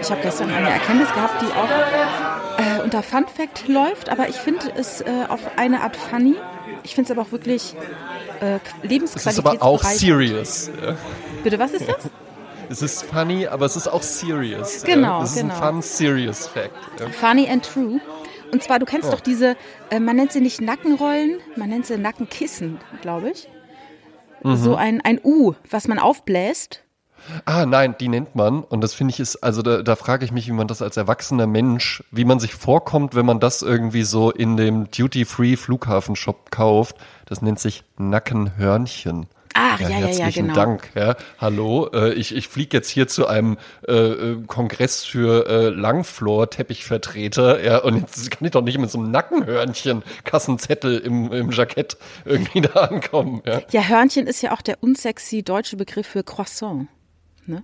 Ich habe gestern eine Erkenntnis gehabt, die auch äh, unter Fun Fact läuft, aber ich finde es äh, auf eine Art funny. Ich finde es aber auch wirklich äh, Lebensqualität. Es ist aber auch serious. Ja. Bitte, was ist das? Es ist funny, aber es ist auch serious. Genau, ja. Es ist genau. ein fun, serious Fact. Ja. Funny and true. Und zwar, du kennst Oh. doch diese, äh, man nennt sie nicht Nackenrollen, man nennt sie Nackenkissen, glaube ich. Mhm. So ein, ein U, was man aufbläst. Ah, nein, die nennt man. Und das finde ich ist, also da, da frage ich mich, wie man das als erwachsener Mensch, wie man sich vorkommt, wenn man das irgendwie so in dem Duty-Free-Flughafenshop kauft. Das nennt sich Nackenhörnchen. Ach, ja, ja, ja, herzlichen genau. Dank. Ja, hallo, äh, ich, ich fliege jetzt hier zu einem äh, äh, Kongress für äh, Langfloor-Teppichvertreter, ja, und jetzt kann ich doch nicht mit so einem Nackenhörnchen Kassenzettel im, im Jackett irgendwie da ankommen. Ja. Ja, Hörnchen ist ja auch der unsexy deutsche Begriff für Croissant. Ne?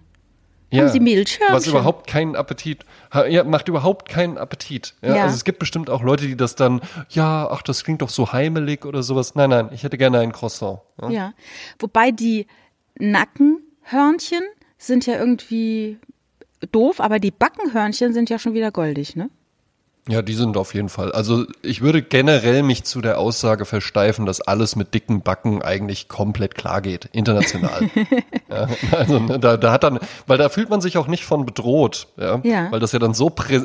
Ja, Haben Sie Milchhörnchen? Was überhaupt keinen Appetit, ja, macht überhaupt keinen Appetit. Ja, Ja. Also es gibt bestimmt auch Leute, die das dann, ja, ach, das klingt doch so heimelig oder sowas. Nein, nein, ich hätte gerne ein Croissant. Ja. Ja. Wobei die Nackenhörnchen sind ja irgendwie doof, aber die Backenhörnchen sind ja schon wieder goldig, ne? Ja, die sind auf jeden Fall. Also ich würde generell mich zu der Aussage versteifen, dass alles mit dicken Backen eigentlich komplett klar geht, international. ja, also ne, da, da hat dann, weil da fühlt man sich auch nicht von bedroht, ja, Ja. weil das ja dann so prä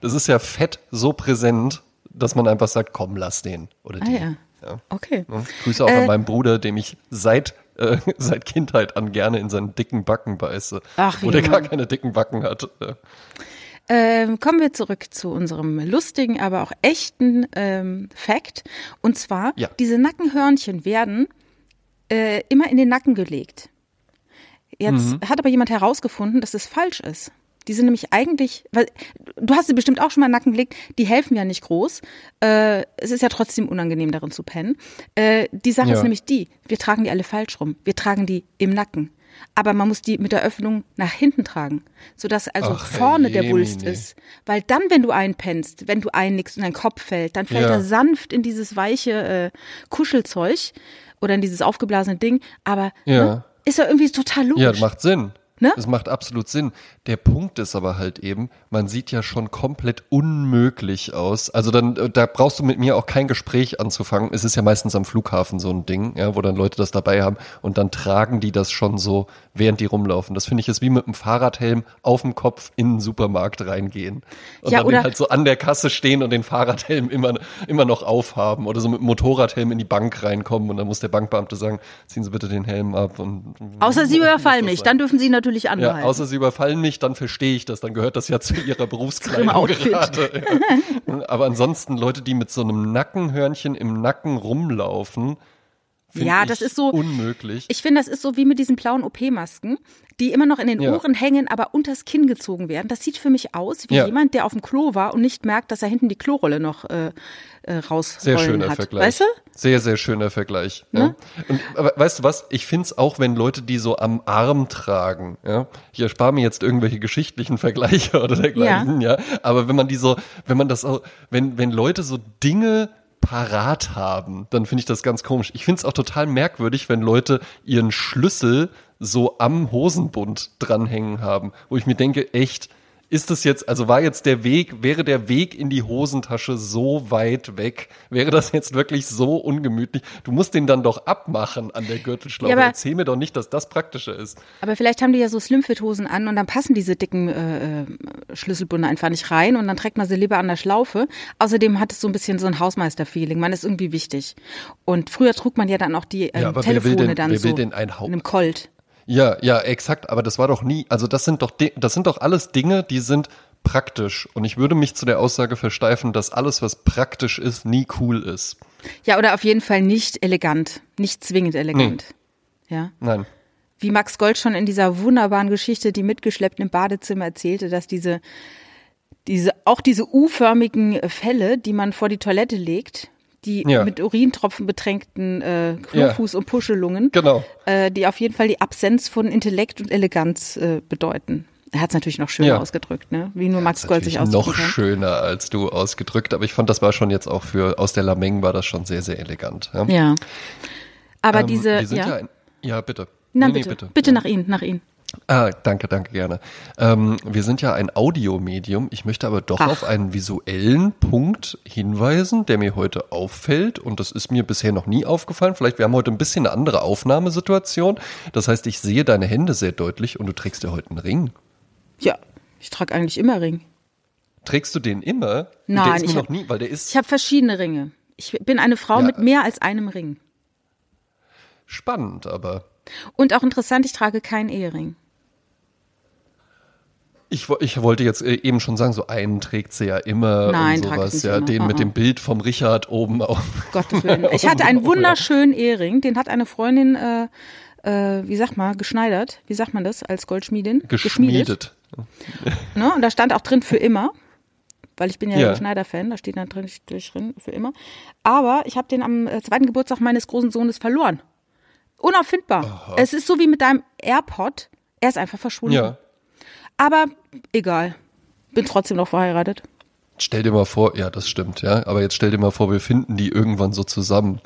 das ist ja fett so präsent, dass man einfach sagt, komm, lass den oder Ah die. ja. Ja. Okay. Ja. Grüße auch Äh, an meinen Bruder, dem ich seit äh, seit Kindheit an gerne in seinen dicken Backen beiße, Ach, wie wo der gar keine dicken Backen hat. Ähm, kommen wir zurück zu unserem lustigen, aber auch echten ähm, Fact. Und zwar, Ja. diese Nackenhörnchen werden äh, immer in den Nacken gelegt. Jetzt Mhm. hat aber jemand herausgefunden, dass es falsch ist. Die sind nämlich eigentlich, weil du hast sie bestimmt auch schon mal in den Nacken gelegt, die helfen ja nicht groß. Äh, es ist ja trotzdem unangenehm, darin zu pennen. Äh, die Sache Ja. ist nämlich die, wir tragen die alle falsch rum. Wir tragen die im Nacken. Aber man muss die mit der Öffnung nach hinten tragen, sodass also Ach, vorne der. Wulst ist. Weil dann, wenn du einpennst, wenn du einnickst und dein Kopf fällt, dann fällt Ja. er sanft in dieses weiche äh, Kuschelzeug oder in dieses aufgeblasene Ding. Aber Ja. ne, ist ja irgendwie total logisch. Ja, das macht Sinn. Ne? Das macht absolut Sinn. Der Punkt ist aber halt eben, man sieht ja schon komplett unmöglich aus. Also dann, äh, da brauchst du mit mir auch kein Gespräch anzufangen. Es ist ja meistens am Flughafen so ein Ding, ja, wo dann Leute das dabei haben und dann tragen die das schon so, während die rumlaufen. Das finde ich ist wie mit einem Fahrradhelm auf dem Kopf in den Supermarkt reingehen. Und Ja, dann halt so an der Kasse stehen und den Fahrradhelm immer, immer noch aufhaben oder so mit dem Motorradhelm in die Bank reinkommen und dann muss der Bankbeamte sagen, ziehen Sie bitte den Helm ab und Außer sie überfallen mich, dann dürfen sie natürlich Ja, anbehalten. außer sie überfallen mich, dann verstehe ich das. Dann gehört das ja zu ihrer Berufskleidung gerade. Ja. Aber ansonsten Leute, die mit so einem Nackenhörnchen im Nacken rumlaufen, Ja, ich das ist so- unmöglich. Ich finde, das ist so wie mit diesen blauen OP-Masken, die immer noch in den Ja. Ohren hängen, aber unters Kinn gezogen werden. Das sieht für mich aus wie Ja. jemand, der auf dem Klo war und nicht merkt, dass er hinten die Klorolle noch äh, äh, rausrollen Sehr schöner hat. Vergleich. Weißt du? Sehr, sehr schöner Vergleich. Ja. Und, aber weißt du was? Ich find's auch, wenn Leute die so am Arm tragen. Ja. Ich erspare mir jetzt irgendwelche geschichtlichen Vergleiche oder dergleichen. Ja. Aber wenn man die so, wenn man das auch, wenn wenn Leute so Dinge parat haben, dann finde ich das ganz komisch. Ich finde es auch total merkwürdig, wenn Leute ihren Schlüssel so am Hosenbund dranhängen haben, wo ich mir denke, echt, ist das jetzt, also war jetzt der Weg, wäre der Weg in die Hosentasche so weit weg? Wäre das jetzt wirklich so ungemütlich? Du musst den dann doch abmachen an der Gürtelschlaufe. Ja, aber- Erzähl mir doch nicht, dass das praktischer ist. Aber vielleicht haben die ja so Slimfit-Hosen an und dann passen diese dicken äh, äh, Schlüsselbunde einfach nicht rein und dann trägt man sie lieber an der Schlaufe. Außerdem hat es so ein bisschen so ein Hausmeister-Feeling. Man ist irgendwie wichtig. Und früher trug man ja dann auch die ähm, Ja, Telefone denn- dann so in einem Colt. Ja, ja, exakt, aber das war doch nie, also das sind doch, das sind doch alles Dinge, die sind praktisch. Und ich würde mich zu der Aussage versteifen, dass alles, was praktisch ist, nie cool ist. Ja, oder auf jeden Fall nicht elegant. Nicht zwingend elegant. Ja. Nein. wie Max Gold schon in dieser wunderbaren Geschichte, die mitgeschleppt im Badezimmer erzählte, dass diese, diese, auch diese U-förmigen Fälle, die man vor die Toilette legt, die Ja. mit Urintropfen betränkten äh, Klofuß und Puschelungen, Genau. äh, die auf jeden Fall die Absenz von Intellekt und Eleganz äh, bedeuten. Er hat es natürlich noch schöner Ja. ausgedrückt, ne? wie nur Max Gold sich ausdrücken noch kann. schöner als du ausgedrückt, aber ich fand, das war schon jetzt auch für, aus der Lameng war das schon sehr, sehr elegant. Ja. Ja. Aber Ähm, diese, ja, ja. ja, bitte. Na, Nee, nee, bitte, bitte, Ja. nach Ihnen, nach Ihnen. Ah, danke, danke, gerne. Ähm, wir sind ja ein Audiomedium. Ich möchte aber doch Ach. auf einen visuellen Punkt hinweisen, der mir heute auffällt. Und das ist mir bisher noch nie aufgefallen. Vielleicht, wir haben heute ein bisschen eine andere Aufnahmesituation. Das heißt, ich sehe deine Hände sehr deutlich und du trägst ja heute einen Ring. Ja, ich trage eigentlich immer Ring. Trägst du den immer? Nein, der ist mir ich noch hab- nie, weil der ist Ich habe verschiedene Ringe. Ich bin eine Frau Ja. mit mehr als einem Ring. spannend, aber Und auch interessant, ich trage keinen Ehering. Ich, ich wollte jetzt äh, eben schon sagen, so einen trägt sie ja immer Nein, und sowas, ja, immer. den mit dem Bild vom Richard oben auf. Gottes Willen. Ich hatte einen wunderschönen Ehering, den hat eine Freundin, äh, äh, wie sagt man, geschneidert. Wie sagt man das als Goldschmiedin? Geschmiedet. Ne? Und da stand auch drin für immer. Weil ich bin ja, Ja. Schneider-Fan, da steht dann drin, drin für immer. Aber ich habe den am äh, zweiten Geburtstag meines großen Sohnes verloren. Unauffindbar. Es ist so wie mit deinem AirPod. Er ist einfach verschwunden. Ja. Aber egal. Bin trotzdem noch verheiratet. Stell dir mal vor, ja, das stimmt, ja. Aber jetzt stell dir mal vor, wir finden die irgendwann so zusammen.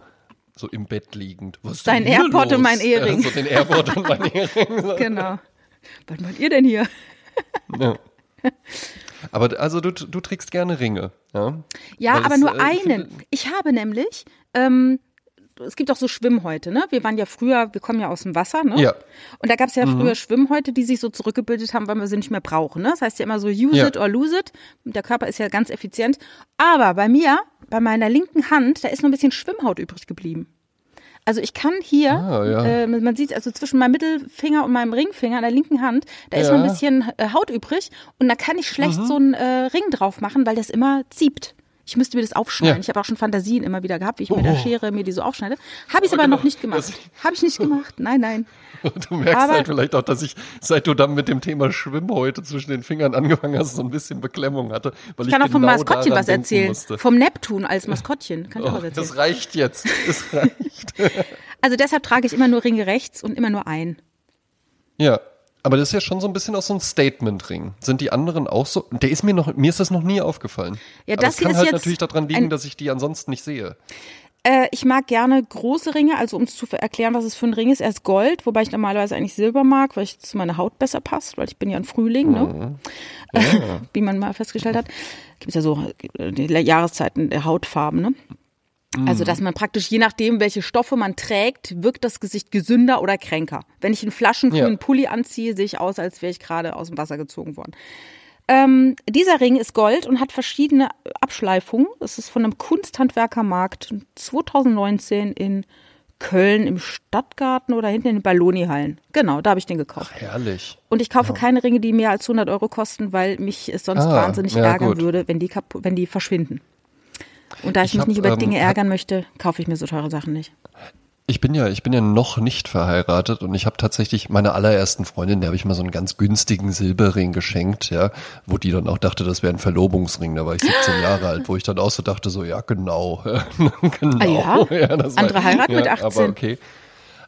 So im Bett liegend. Was Sein AirPod und mein Ehering. Ja, so den AirPod und mein Ehering. Genau. Was macht ihr denn hier? Ja. Aber also du, du trägst gerne Ringe, ja? Ja, aber es, nur äh, einen. Ich habe nämlich, ähm, es gibt auch so Schwimmhäute, ne? Wir waren ja früher, wir kommen ja aus dem Wasser, ne? Ja. Mhm. Und da gab es ja früher Schwimmhäute, die sich so zurückgebildet haben, weil wir sie nicht mehr brauchen, ne? Das heißt ja immer so use Ja. it or lose it. Der Körper ist ja ganz effizient. Aber bei mir, bei meiner linken Hand, da ist noch ein bisschen Schwimmhaut übrig geblieben. Also ich kann hier, Ah, ja. äh, man sieht also zwischen meinem Mittelfinger und meinem Ringfinger an der linken Hand, da ist noch ein Ja. Mhm. bisschen äh, Haut übrig und da kann ich schlecht so einen äh, Ring drauf machen, weil das immer zieht. Ich müsste mir das aufschneiden. Ja. Ich habe auch schon Fantasien immer wieder gehabt, wie ich mit der Oh. Schere mir die so aufschneide. Habe ich aber genau, noch nicht gemacht. Habe ich nicht gemacht. Nein, nein. Du merkst Aber- halt vielleicht auch, dass ich, seit du dann mit dem Thema Schwimmhäute zwischen den Fingern angefangen hast, so ein bisschen Beklemmung hatte. Weil Ich kann auch vom genau Maskottchen was denken erzählen. Musste. Vom Neptun als Maskottchen. Kann ich auch Oh, was erzählen. das reicht jetzt. Das reicht. Also deshalb trage ich immer nur Ringe rechts und immer nur einen. ja. Aber das ist ja schon so ein bisschen auch so ein Statement-Ring. Sind die anderen auch so? Der ist mir noch, mir ist das noch nie aufgefallen. Ja, Aber das es hier kann halt natürlich daran liegen, dass ich die ansonsten nicht sehe. Äh, ich mag gerne große Ringe, also um es zu erklären, was es für ein Ring ist. Er ist Gold, wobei ich normalerweise eigentlich Silber mag, weil ich zu meiner Haut besser passt, weil ich bin ja ein Frühling, ne? Wie man mal festgestellt hat. Gibt es ja so äh, die Jahreszeiten der Hautfarben, ne? Also, dass man praktisch, je nachdem, welche Stoffe man trägt, wirkt das Gesicht gesünder oder kränker. Wenn ich einen flaschengrünen Ja. Pulli anziehe, sehe ich aus, als wäre ich gerade aus dem Wasser gezogen worden. Ähm, dieser Ring ist Gold und hat verschiedene Abschleifungen. Das ist von einem Kunsthandwerkermarkt 2019 in Köln im Stadtgarten oder hinten in den Balloni-Hallen. Genau, da habe ich den gekauft. Herrlich. Und ich kaufe keine Ringe, die mehr als 100 Euro kosten, weil mich es sonst Ah, wahnsinnig ja, ärgern gut. würde, wenn die, wenn die verschwinden. Und da ich, Ich mich hab, nicht über ähm, Dinge ärgern möchte, kaufe ich mir so teure Sachen nicht. Ich bin ja, ich bin ja noch nicht verheiratet und ich habe tatsächlich meiner allerersten Freundin, der habe ich mal so einen ganz günstigen Silberring geschenkt, ja, wo die dann auch dachte, das wäre ein Verlobungsring. Da war ich 17 Jahre alt, wo ich dann auch so dachte, so ja genau, genau. Ah ja? das Andere heiraten mit 18. Aber okay.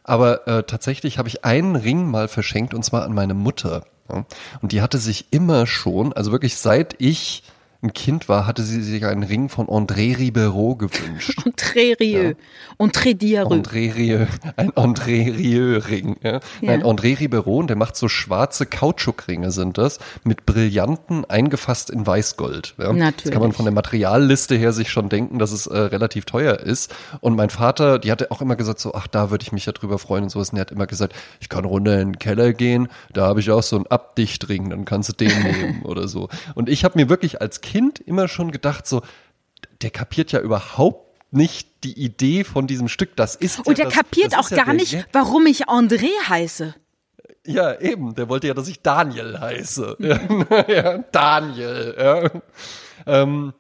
Aber äh, tatsächlich habe ich einen Ring mal verschenkt und zwar an meine Mutter. Ja. Und die hatte sich immer schon, also wirklich seit ich ein Kind war, hatte sie sich einen Ring von André Ribeiro gewünscht. Und très rieux. Und très diarreux. André Rieu, ein André Rieu-Ring. Ja? Ja. Ein André Ribeiro, der macht so schwarze Kautschukringe sind das, mit Brillanten eingefasst in Weißgold. Ja? Das Natürlich. kann man von der Materialliste her sich schon denken, dass es äh, relativ teuer ist. Und mein Vater, die hatte auch immer gesagt so, ach, da würde ich mich ja drüber freuen und sowas. Und er hat immer gesagt, ich kann runter in den Keller gehen, da habe ich auch so einen Abdichtring, dann kannst du den nehmen oder so. Und ich habe mir wirklich als Kind immer schon gedacht so, der kapiert ja überhaupt nicht die Idee von diesem Stück. Das ist Und ja der das, kapiert das auch ja gar nicht, Gag. warum ich André heiße. Ja, eben. Der wollte ja, dass ich Daniel heiße. Ja, ja, Daniel. Ja. Ähm,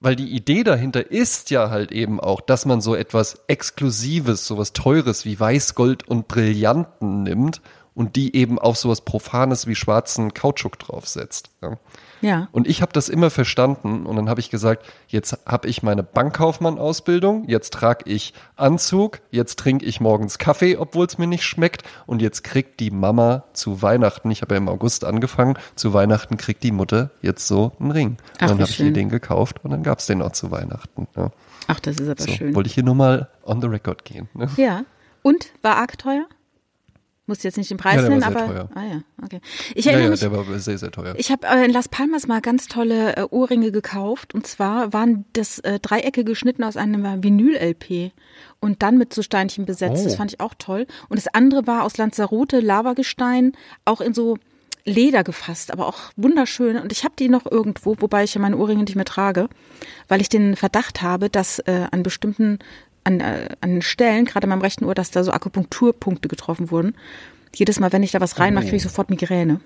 weil die Idee dahinter ist ja halt eben auch, dass man so etwas Exklusives, sowas Teures wie Weißgold und Brillanten nimmt und die eben auf sowas Profanes wie schwarzen Kautschuk draufsetzt. Ja. Ja. Und ich habe das immer verstanden und dann habe ich gesagt, jetzt habe ich meine Bankkaufmann-Ausbildung, jetzt trage ich Anzug, jetzt trinke ich morgens Kaffee, obwohl es mir nicht schmeckt und jetzt kriegt die Mama zu Weihnachten, ich habe ja im August angefangen, zu Weihnachten kriegt die Mutter jetzt so einen Ring. Ach, und dann habe ich ihr den gekauft und dann gab's den auch zu Weihnachten. Ja. Ach, das ist aber So, schön. wollte ich hier nur mal on the record gehen. Ne? Ja. Und war arg teuer? Muss jetzt nicht den Preis Ja, der nennen, war sehr aber teuer. ah ja, okay. Ich Ja, erinnere ja, mich, der war sehr, sehr teuer. ich habe äh, in Las Palmas mal ganz tolle äh, Ohrringe gekauft und zwar waren das äh, Dreiecke geschnitten aus einem Vinyl-LP und dann mit so Steinchen besetzt. Das Oh. fand ich auch toll. Und das andere war aus Lanzarote Lavagestein, auch in so Leder gefasst, aber auch wunderschön. Und ich habe die noch irgendwo, wobei ich ja meine Ohrringe nicht mehr trage, weil ich den Verdacht habe, dass äh, an bestimmten an, äh, an Stellen, gerade an meinem rechten Ohr, dass da so Akupunkturpunkte getroffen wurden. Jedes Mal, wenn ich da was reinmache, kriege ich sofort Migräne.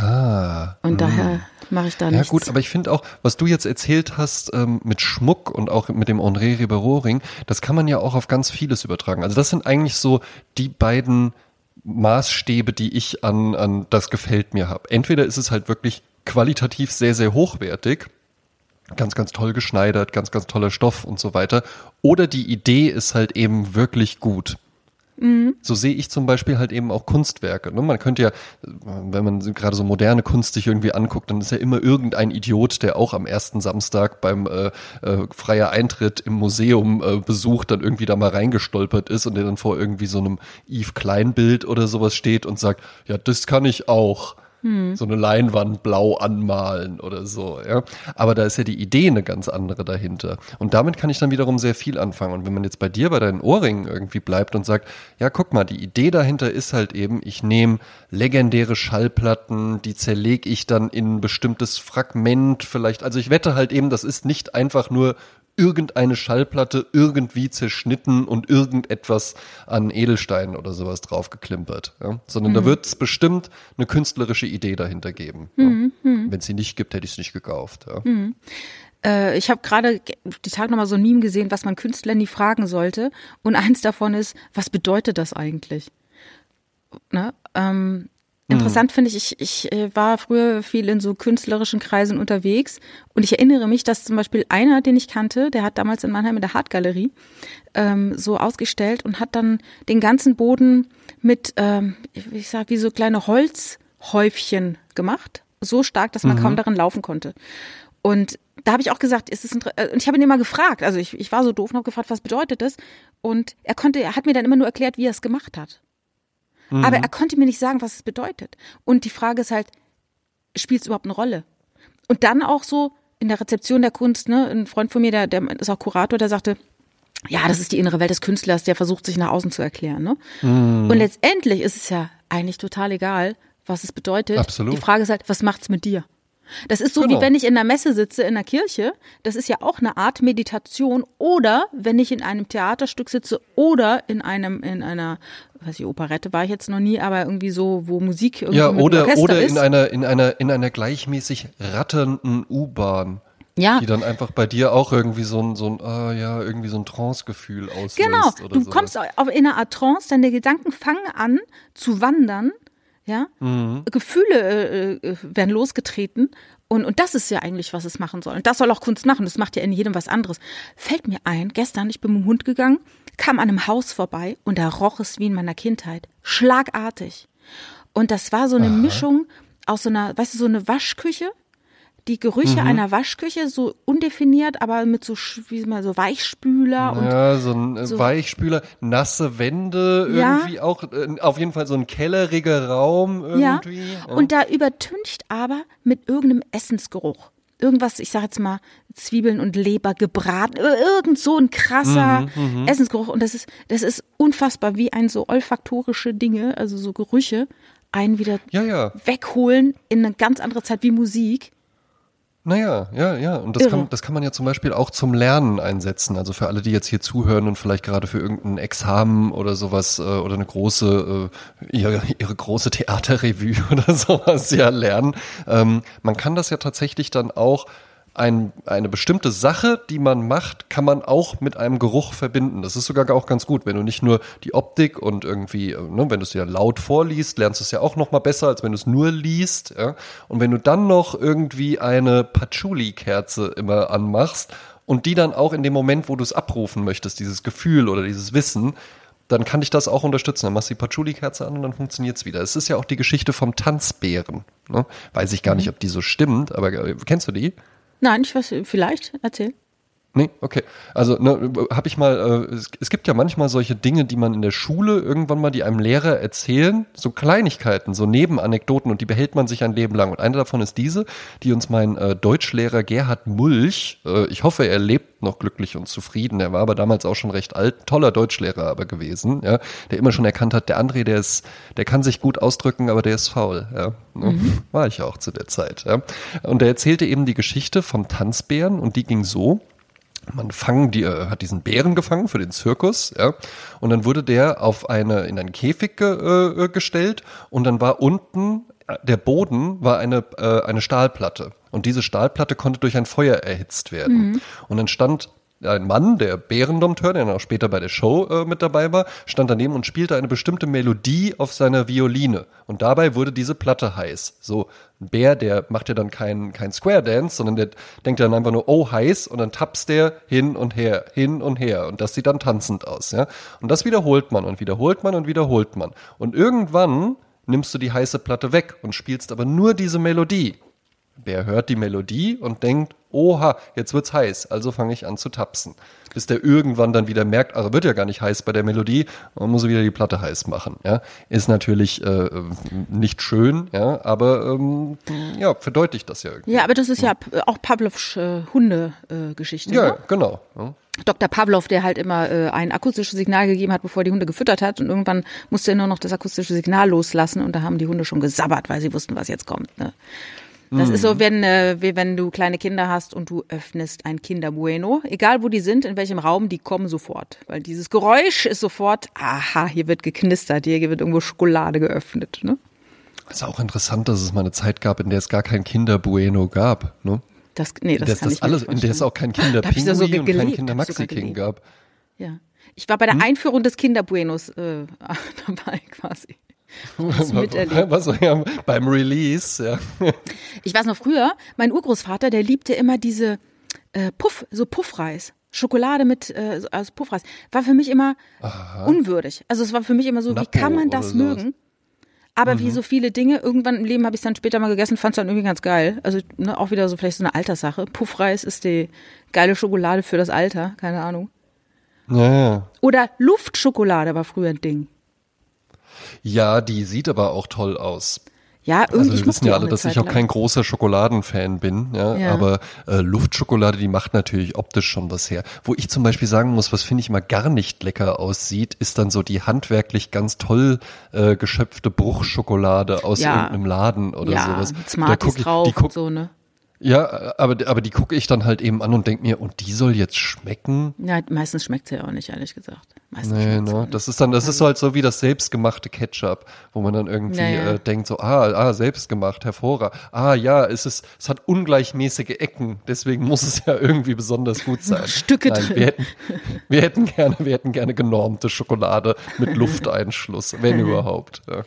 Ah. Und daher mache ich da Ja nichts. gut, aber ich finde auch, was du jetzt erzählt hast ähm, mit Schmuck und auch mit dem André Ribeiro Ring, das kann man ja auch auf ganz vieles übertragen. Also das sind eigentlich so die beiden Maßstäbe, die ich an, an das gefällt mir habe. Entweder ist es halt wirklich qualitativ sehr, sehr hochwertig, ganz, ganz toll geschneidert, ganz, ganz toller Stoff und so weiter. Oder die Idee ist halt eben wirklich gut. So sehe ich zum Beispiel halt eben auch Kunstwerke. Ne? Man könnte ja, wenn man gerade so moderne Kunst sich irgendwie anguckt, dann ist ja immer irgendein Idiot, der auch am ersten Samstag beim äh, äh, freier Eintritt im Museum äh, besucht, dann irgendwie da mal reingestolpert ist und der dann vor irgendwie so einem Yves Klein Bild oder sowas steht und sagt, ja, das kann ich auch. So eine Leinwand blau anmalen oder so, ja. Aber da ist ja die Idee eine ganz andere dahinter. Und damit kann ich dann wiederum sehr viel anfangen. Und wenn man jetzt bei dir bei deinen Ohrringen irgendwie bleibt und sagt, ja, guck mal, die Idee dahinter ist halt eben, ich nehme legendäre Schallplatten, die zerlege ich dann in ein bestimmtes Fragment vielleicht. Also ich wette halt eben, das ist nicht einfach nur irgendeine Schallplatte irgendwie zerschnitten und irgendetwas an Edelsteinen oder sowas draufgeklimpert. Ja? Sondern da wird es bestimmt eine künstlerische Idee dahinter geben. Ja? Wenn es sie nicht gibt, hätte ich es nicht gekauft. Ja? Äh, ich habe gerade ge- die Tage nochmal so ein Meme gesehen, was man Künstler nie fragen sollte. Und eins davon ist, was bedeutet das eigentlich? Ne? Ähm, interessant finde ich, ich, ich äh, war früher viel in so künstlerischen Kreisen unterwegs und ich erinnere mich, dass zum Beispiel einer, den ich kannte, der hat damals in Mannheim in der Hartgalerie ähm, so ausgestellt und hat dann den ganzen Boden mit, ähm, ich sag, wie so kleine Holzhäufchen gemacht. So stark, dass man kaum darin laufen konnte. Und da habe ich auch gesagt, ist es äh, und ich habe ihn immer gefragt, also ich, ich war so doof und habe gefragt, was bedeutet das? Und er konnte, er hat mir dann immer nur erklärt, wie er es gemacht hat. Aber er konnte mir nicht sagen, was es bedeutet. Und die Frage ist halt, spielt es überhaupt eine Rolle? Und dann auch so in der Rezeption der Kunst, ne, ein Freund von mir, der, der ist auch Kurator, der sagte, ja, das ist die innere Welt des Künstlers, der versucht, sich nach außen zu erklären. Ne? Und letztendlich ist es ja eigentlich total egal, was es bedeutet. Absolut. Die Frage ist halt, was macht's mit dir? Das ist so, Genau. wie wenn ich in der Messe sitze, in der Kirche. Das ist ja auch eine Art Meditation. Oder wenn ich in einem Theaterstück sitze oder in einem, in einer, weiß ich, Operette war ich jetzt noch nie, aber irgendwie so, wo Musik irgendwie Ja, oder, Orchester oder ist. in einer, in einer, in einer gleichmäßig ratternden U-Bahn. ja, Die dann einfach bei dir auch irgendwie so ein, so ein, ah ja, irgendwie so ein Trance-Gefühl auslöst. Genau, du sowas. kommst auf in eine Art Trance, deine Gedanken fangen an zu wandern, ja, Mhm. Gefühle äh, äh, werden losgetreten und, und das ist ja eigentlich, was es machen soll. Und das soll auch Kunst machen, das macht ja in jedem was anderes. Fällt mir ein, gestern, ich bin mit dem Hund gegangen, kam an einem Haus vorbei und da roch es wie in meiner Kindheit, schlagartig. Und das war so eine Mischung aus so einer, weißt du, so eine Waschküche, die Gerüche Mhm. einer Waschküche, so undefiniert, aber mit so, wie mal so Weichspüler und Ja, so ein äh, so- Weichspüler, nasse Wände Ja. irgendwie auch, äh, auf jeden Fall so ein kelleriger Raum irgendwie. Ja. Und da übertüncht aber mit irgendeinem Essensgeruch. Irgendwas, ich sag jetzt mal, Zwiebeln und Leber gebraten, ir- irgend so ein krasser Mhm, Essensgeruch. Und das ist, das ist unfassbar, wie ein so olfaktorische Dinge, also so Gerüche, einen wieder ja, ja. wegholen in eine ganz andere Zeit wie Musik. Naja, ja, ja. Und das Irre. kann, das kann man ja zum Beispiel auch zum Lernen einsetzen. Also für alle, die jetzt hier zuhören und vielleicht gerade für irgendein Examen oder sowas äh, oder eine große, äh, ihre, ihre große Theaterrevue oder sowas ja lernen. Ähm, man kann das ja tatsächlich dann auch ein, eine bestimmte Sache, die man macht, kann man auch mit einem Geruch verbinden. Das ist sogar auch ganz gut, wenn du nicht nur die Optik und irgendwie, äh, ne, wenn du es ja laut vorliest, lernst du es ja auch noch mal besser, als wenn du es nur liest. Ja? Und wenn du dann noch irgendwie eine Patchouli-Kerze immer anmachst und die dann auch in dem Moment, wo du es abrufen möchtest, dieses Gefühl oder dieses Wissen, dann kann dich das auch unterstützen. Dann machst du die Patchouli-Kerze an und dann funktioniert's wieder. Es ist ja auch die Geschichte vom Tanzbären. Ne? Weiß ich gar nicht, ob die so stimmt, aber äh, kennst du die? Nein, ich weiß, vielleicht, erzähl. Nee, okay. Also ne, habe ich mal, äh, es, es, gibt ja manchmal solche Dinge, die man in der Schule irgendwann mal, die einem Lehrer erzählen, so Kleinigkeiten, so Nebenanekdoten und die behält man sich ein Leben lang. Und eine davon ist diese, die uns mein äh, Deutschlehrer Gerhard Mulch, äh, ich hoffe, er lebt noch glücklich und zufrieden. Er war aber damals auch schon recht alt, toller Deutschlehrer aber gewesen, ja, der immer schon erkannt hat, der André, der ist, der kann sich gut ausdrücken, aber der ist faul. Ja. Ne? Mhm. War ich auch zu der Zeit. Ja. Und er erzählte eben die Geschichte vom Tanzbären und die ging so man fangen die, äh, hat diesen Bären gefangen für den Zirkus, ja, und dann wurde der auf eine in einen Käfig ge, äh, gestellt und dann war unten äh, der Boden war eine äh, eine Stahlplatte und diese Stahlplatte konnte durch ein Feuer erhitzt werden mhm. und dann stand ein Mann, der Bärendompteur, der dann auch später bei der Show äh, mit dabei war, stand daneben und spielte eine bestimmte Melodie auf seiner Violine. Und dabei wurde diese Platte heiß. So, Bär, der macht ja dann kein, kein Square Dance, sondern der denkt dann einfach nur, oh, heiß, und dann tappst der hin und her, hin und her. Und das sieht dann tanzend aus, ja. Und das wiederholt man und wiederholt man und wiederholt man. Und irgendwann nimmst du die heiße Platte weg und spielst aber nur diese Melodie. Bär hört die Melodie und denkt, oha, jetzt wird's heiß, also fange ich an zu tapsen. Bis der irgendwann dann wieder merkt, also wird ja gar nicht heiß bei der Melodie, man muss wieder die Platte heiß machen. Ja, ist natürlich äh, nicht schön, ja, aber ähm, ja, verdeutlicht das ja irgendwie. Ja, aber das ist ja, auch Pavlovs äh, Hunde-Geschichte. Äh, ja, ne? genau. Ja. Dr. Pavlov, der halt immer äh, ein akustisches Signal gegeben hat, bevor die Hunde gefüttert hat. Und irgendwann musste er nur noch das akustische Signal loslassen und da haben die Hunde schon gesabbert, weil sie wussten, was jetzt kommt. Ne? Das mhm. ist so, mhm. wenn, äh, wie wenn du kleine Kinder hast und du öffnest ein Kinderbueno, egal wo die sind, in welchem Raum, die kommen sofort. Weil dieses Geräusch ist sofort, aha, hier wird geknistert, hier wird irgendwo Schokolade geöffnet. Ne? ist auch interessant, dass es mal eine Zeit gab, in der es gar kein Kinderbueno gab. Ne? Das, nee, das, das kann das ich alles, In der es auch kein Kinderpingui so und kein Kindermaxi-King gab. Ja. Ich war bei der hm? Einführung des Kinderbuenos äh, dabei quasi. Was, ja, beim Release, ja. Ich weiß noch früher, mein Urgroßvater, der liebte immer diese äh, Puff, so Puffreis. Schokolade mit äh, also Puffreis. War für mich immer Aha. unwürdig. Also es war für mich immer so, Napo wie kann man das mögen? Aber mhm. wie so viele Dinge, irgendwann im Leben habe ich es dann später mal gegessen, fand es dann irgendwie ganz geil. Also ne, auch wieder so vielleicht so eine Alterssache. Puffreis ist die geile Schokolade für das Alter, keine Ahnung. Ja, ja. Oder Luftschokolade war früher ein Ding. Ja, die sieht aber auch toll aus. Ja, irgendwie. Also wir wissen ja alle, dass Zeit ich auch kein großer Schokoladenfan bin, ja, ja. aber äh, Luftschokolade, die macht natürlich optisch schon was her. Wo ich zum Beispiel sagen muss, was finde ich mal gar nicht lecker aussieht, ist dann so die handwerklich ganz toll äh, geschöpfte Bruchschokolade aus ja. irgendeinem Laden oder ja, sowas. Smarties da guck ich, drauf die guck, so, ne? Ja, aber, aber die gucke ich dann halt eben an und denke mir, und die soll jetzt schmecken? Ja, meistens schmeckt sie ja auch nicht, ehrlich gesagt. Nee, ne? Das ist dann, das ist halt so wie das selbstgemachte Ketchup, wo man dann irgendwie naja. äh, denkt so, ah, ah, selbstgemacht, hervorragend. Ah, ja, es ist, es hat ungleichmäßige Ecken, deswegen muss es ja irgendwie besonders gut sein. Stücke Nein, drin. Wir hätten, wir hätten gerne, wir hätten gerne genormte Schokolade mit Lufteinschluss, wenn überhaupt. Ja.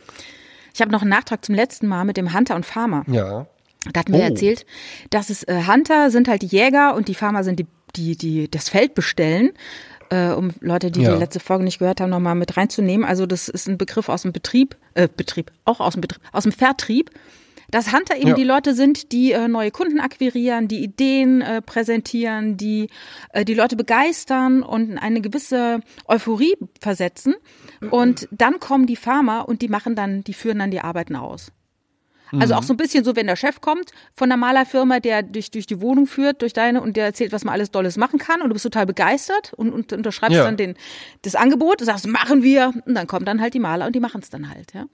Ich habe noch einen Nachtrag zum letzten Mal mit dem Hunter und Farmer. Ja. Da hatten wir oh. erzählt, dass es äh, Hunter sind halt die Jäger und die Farmer sind die, die, die das Feld bestellen. Äh, um Leute, die ja. die letzte Folge nicht gehört haben, nochmal mit reinzunehmen. Also das ist ein Begriff aus dem Betrieb, äh, Betrieb, auch aus dem Betrieb, aus dem Vertrieb. Dass Hunter eben ja. die Leute sind, die äh, neue Kunden akquirieren, die Ideen äh, präsentieren, die äh, die Leute begeistern und eine gewisse Euphorie versetzen. Und dann kommen die Farmer und die machen dann, die führen dann die Arbeiten aus. Also auch mhm. so ein bisschen so, wenn der Chef kommt von der Malerfirma, der dich durch die Wohnung führt, durch deine und der erzählt, was man alles Dolles machen kann und du bist total begeistert und, und unterschreibst ja. dann den, das Angebot und sagst, machen wir und dann kommen dann halt die Maler und die machen es dann halt, ja.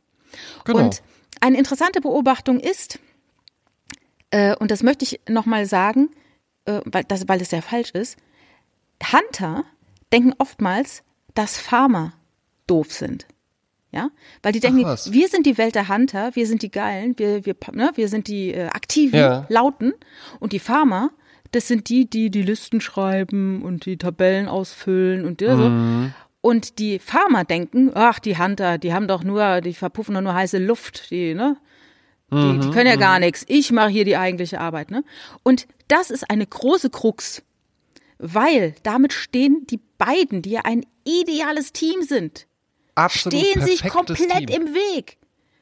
Genau. Und eine interessante Beobachtung ist, äh, und das möchte ich nochmal sagen, äh, weil, das, weil das sehr falsch ist, Hunter denken oftmals, dass Farmer doof sind. Ja, weil die denken, Ach, wir sind die Welt der Hunter, wir sind die Geilen, wir, wir, ne, wir sind die äh, aktiven, ja. lauten und die Farmer, das sind die, die die Listen schreiben und die Tabellen ausfüllen und so. Mhm. Und die Farmer denken, ach, die Hunter, die haben doch nur, die verpuffen doch nur heiße Luft, die, ne? Die, mhm, die können ja gar mhm. nichts. Ich mache hier die eigentliche Arbeit, ne? Und das ist eine große Krux, weil damit stehen die beiden, die ja ein ideales Team sind, Absolut stehen sich komplett Team. im Weg.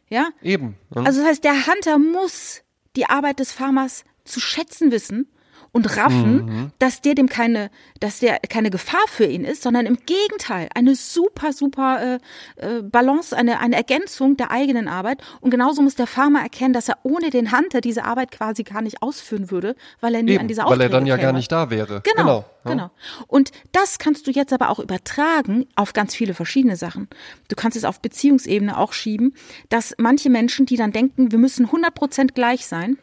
Ja? Eben. Ja. Also das heißt, der Hunter muss die Arbeit des Farmers zu schätzen wissen und raffen, mhm. dass der dem keine, dass der keine Gefahr für ihn ist, sondern im Gegenteil eine super, super äh, äh, Balance, eine, eine Ergänzung der eigenen Arbeit. Und genauso muss der Farmer erkennen, dass er ohne den Hunter diese Arbeit quasi gar nicht ausführen würde, weil er nie Eben, an dieser Aufträge Weil er dann ja käme. gar nicht da wäre. Genau, genau. Ja. genau. Und das kannst du jetzt aber auch übertragen auf ganz viele verschiedene Sachen. Du kannst es auf Beziehungsebene auch schieben, dass manche Menschen, die dann denken, wir müssen 100 Prozent gleich sein,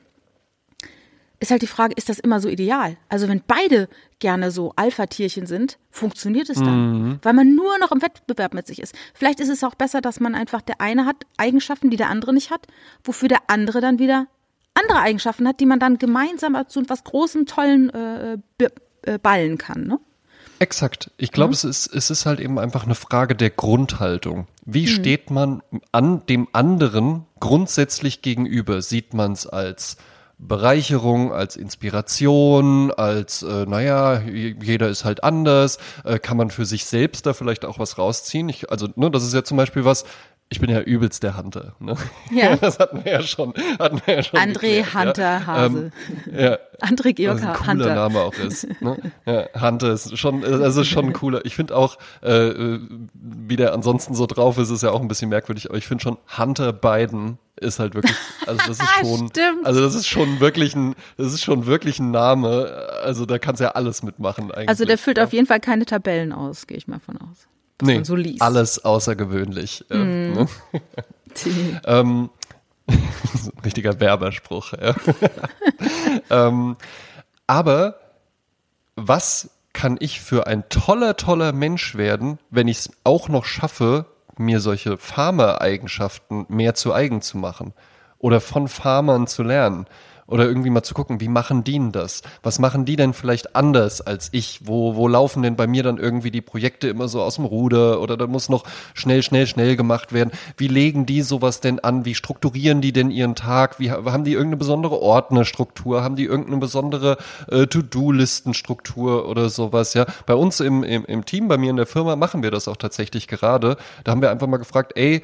ist halt die Frage, ist das immer so ideal? Also wenn beide gerne so Alpha-Tierchen sind, funktioniert es dann, mhm. weil man nur noch im Wettbewerb mit sich ist. Vielleicht ist es auch besser, dass man einfach der eine hat Eigenschaften, die der andere nicht hat, wofür der andere dann wieder andere Eigenschaften hat, die man dann gemeinsam zu etwas Großem, Tollen äh, äh, ballen kann. Ne? Exakt. Ich glaube, mhm. es, ist, es ist halt eben einfach eine Frage der Grundhaltung. Wie mhm. steht man an dem anderen grundsätzlich gegenüber? Sieht man es als Bereicherung, als Inspiration, als, äh, naja, jeder ist halt anders, äh, kann man für sich selbst da vielleicht auch was rausziehen. Ich, also, ne, das ist ja zum Beispiel was, ich bin ja übelst der Hunter. Ne? Ja. Das hatten wir ja schon. Hatten wir ja schon André geklärt, Hunter ja. Hase. Ähm, ja. André Georg Hunter. ein cooler Name auch ist. Ne? Ja, Hunter ist schon, also schon ein cooler. Ich finde auch, äh, wie der ansonsten so drauf ist, ist ja auch ein bisschen merkwürdig, aber ich finde schon Hunter Biden ist halt wirklich, also das ist schon, also das ist schon wirklich ein, das ist schon wirklich ein Name. Also da kannst du ja alles mitmachen eigentlich. Also der füllt ja. auf jeden Fall keine Tabellen aus, gehe ich mal von aus was nee, man so liest. Alles außergewöhnlich. Mm. ne? ähm, richtiger Werberspruch. Ja. ähm, aber was kann ich für ein toller, toller Mensch werden, wenn ich es auch noch schaffe, mir solche Farmer-Eigenschaften mehr zu eigen zu machen oder von Farmern zu lernen? Oder irgendwie mal zu gucken, wie machen die denn das? Was machen die denn vielleicht anders als ich? Wo, wo laufen denn bei mir dann irgendwie die Projekte immer so aus dem Ruder? Oder da muss noch schnell, schnell, schnell gemacht werden. Wie legen die sowas denn an? Wie strukturieren die denn ihren Tag? Wie haben die irgendeine besondere Ordnerstruktur? Haben die irgendeine besondere äh, To-Do-Listenstruktur oder sowas? Ja, bei uns im, im, im Team, bei mir in der Firma machen wir das auch tatsächlich gerade. Da haben wir einfach mal gefragt, ey,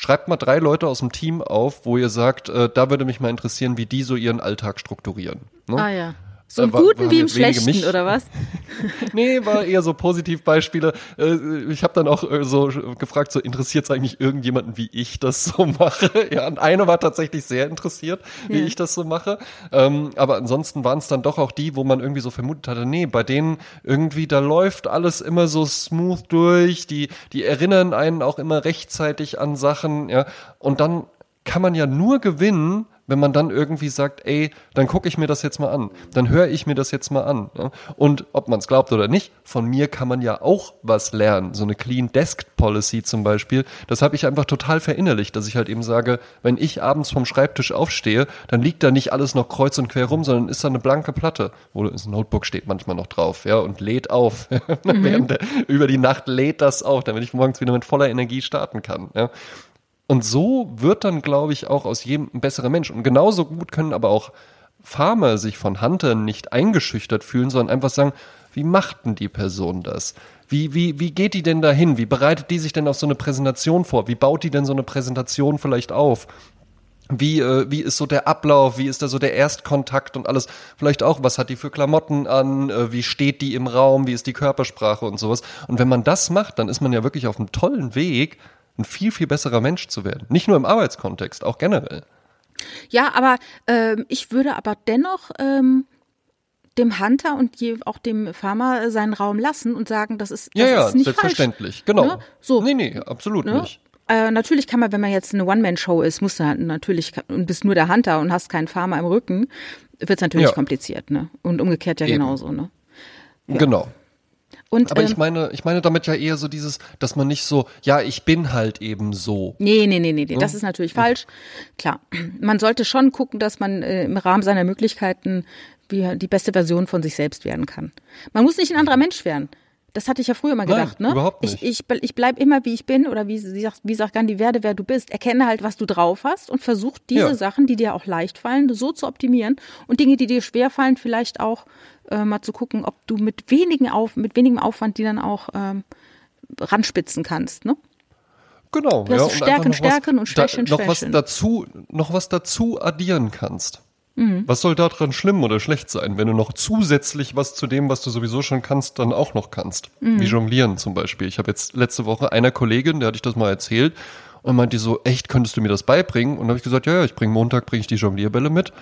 Schreibt mal drei Leute aus dem Team auf, wo ihr sagt, äh, da würde mich mal interessieren, wie die so ihren Alltag strukturieren. Ne? Ah ja. So im Guten war wie im Schlechten, mich. oder was? nee, war eher so Positivbeispiele. Äh, ich habe dann auch äh, so gefragt, so interessiert es eigentlich irgendjemanden, wie ich das so mache? Ja, und eine war tatsächlich sehr interessiert, wie ja. ich das so mache. Ähm, aber ansonsten waren es dann doch auch die, wo man irgendwie so vermutet hatte, nee, bei denen irgendwie, da läuft alles immer so smooth durch, die, die erinnern einen auch immer rechtzeitig an Sachen, ja. Und dann kann man ja nur gewinnen, wenn man dann irgendwie sagt, ey, dann gucke ich mir das jetzt mal an, dann höre ich mir das jetzt mal an. Ja? Und ob man es glaubt oder nicht, von mir kann man ja auch was lernen. So eine Clean Desk Policy zum Beispiel, das habe ich einfach total verinnerlicht, dass ich halt eben sage, wenn ich abends vom Schreibtisch aufstehe, dann liegt da nicht alles noch kreuz und quer rum, sondern ist da eine blanke Platte. Oder das Notebook steht manchmal noch drauf, ja, und lädt auf. Mhm. Der, über die Nacht lädt das auf, damit ich morgens wieder mit voller Energie starten kann. Ja? Und so wird dann, glaube ich, auch aus jedem ein besserer Mensch. Und genauso gut können aber auch Farmer sich von Huntern nicht eingeschüchtert fühlen, sondern einfach sagen, wie macht denn die Person das? Wie, wie, wie geht die denn dahin? Wie bereitet die sich denn auf so eine Präsentation vor? Wie baut die denn so eine Präsentation vielleicht auf? Wie, äh, wie ist so der Ablauf? Wie ist da so der Erstkontakt und alles? Vielleicht auch, was hat die für Klamotten an? Äh, wie steht die im Raum? Wie ist die Körpersprache und sowas? Und wenn man das macht, dann ist man ja wirklich auf einem tollen Weg, ein viel, viel besserer Mensch zu werden. Nicht nur im Arbeitskontext, auch generell. Ja, aber ähm, ich würde aber dennoch ähm, dem Hunter und je, auch dem Farmer seinen Raum lassen und sagen, das ist, das ja, ja, ist nicht selbstverständlich, falsch. genau. Ne? So. Nee, nee, absolut ne? nicht. Äh, natürlich kann man, wenn man jetzt eine One-Man-Show ist, musst du halt natürlich und bist nur der Hunter und hast keinen Farmer im Rücken, wird es natürlich ja. kompliziert, ne? Und umgekehrt ja Eben. genauso, ne? Ja. Genau. Und, Aber ähm, ich meine, ich meine damit ja eher so dieses, dass man nicht so, ja, ich bin halt eben so. Nee, nee, nee, nee, nee. das ist natürlich falsch. Klar. Man sollte schon gucken, dass man äh, im Rahmen seiner Möglichkeiten die beste Version von sich selbst werden kann. Man muss nicht ein anderer Mensch werden. Das hatte ich ja früher mal gedacht, Nein, ne? Überhaupt nicht. Ich, ich, ich bleib immer, wie ich bin, oder wie, wie, sagt, wie sagt Gandhi, werde, wer du bist. Erkenne halt, was du drauf hast und versuch diese ja. Sachen, die dir auch leicht fallen, so zu optimieren und Dinge, die dir schwer fallen, vielleicht auch äh, mal zu gucken, ob du mit wenigen auf, mit wenigem Aufwand die dann auch ähm, ranspitzen kannst, ne? Genau, ja. Stärken, Stärken und Schwächen, da, noch Schwächen. was dazu, noch was dazu addieren kannst. Mhm. Was soll daran schlimm oder schlecht sein, wenn du noch zusätzlich was zu dem, was du sowieso schon kannst, dann auch noch kannst? Mhm. Wie Jonglieren zum Beispiel. Ich habe jetzt letzte Woche einer Kollegin, der hatte ich das mal erzählt, und meinte so, echt, könntest du mir das beibringen? Und dann habe ich gesagt, ja, ja, ich bringe Montag, bringe ich die Jonglierbälle mit.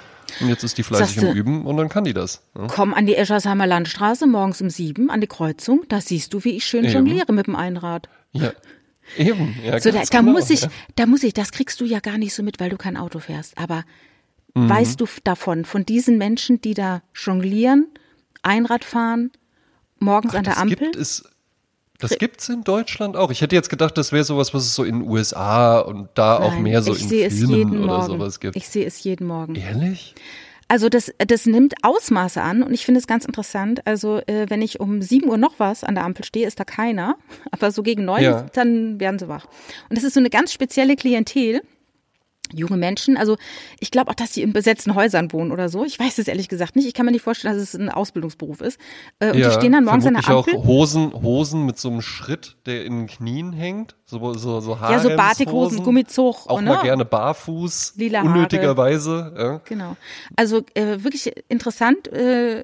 Und jetzt ist die fleißig im Üben und dann kann die das. Ja. Komm an die Eschersheimer Landstraße morgens um sieben an die Kreuzung, da siehst du, wie ich schön Eben. jongliere mit dem Einrad. Ja. Eben, ja, so, da, da genau, muss ich, ja. da muss ich, das kriegst du ja gar nicht so mit, weil du kein Auto fährst. Aber mhm. weißt du davon, von diesen Menschen, die da jonglieren, Einrad fahren, morgens Ach, an der Ampel? Gibt es das gibt's in Deutschland auch. Ich hätte jetzt gedacht, das wäre sowas, was es so in den USA und da Nein, auch mehr so in Filmen oder Morgen. sowas gibt. Ich sehe es jeden Morgen. Ehrlich? Also das, das nimmt Ausmaße an und ich finde es ganz interessant. Also äh, wenn ich um 7 Uhr noch was an der Ampel stehe, ist da keiner. Aber so gegen neun, ja. dann werden sie wach. Und das ist so eine ganz spezielle Klientel junge Menschen. Also ich glaube auch, dass die in besetzten Häusern wohnen oder so. Ich weiß es ehrlich gesagt nicht. Ich kann mir nicht vorstellen, dass es ein Ausbildungsberuf ist. Äh, und ja, die stehen dann morgens an der Ampel. auch Hosen, Hosen mit so einem Schritt, der in den Knien hängt. So, so, so Ja, so Batikhosen, Gummizug. Auch ne? mal gerne barfuß. Lila Haare. Unnötigerweise. Ja. Genau. Also äh, wirklich interessant. Äh,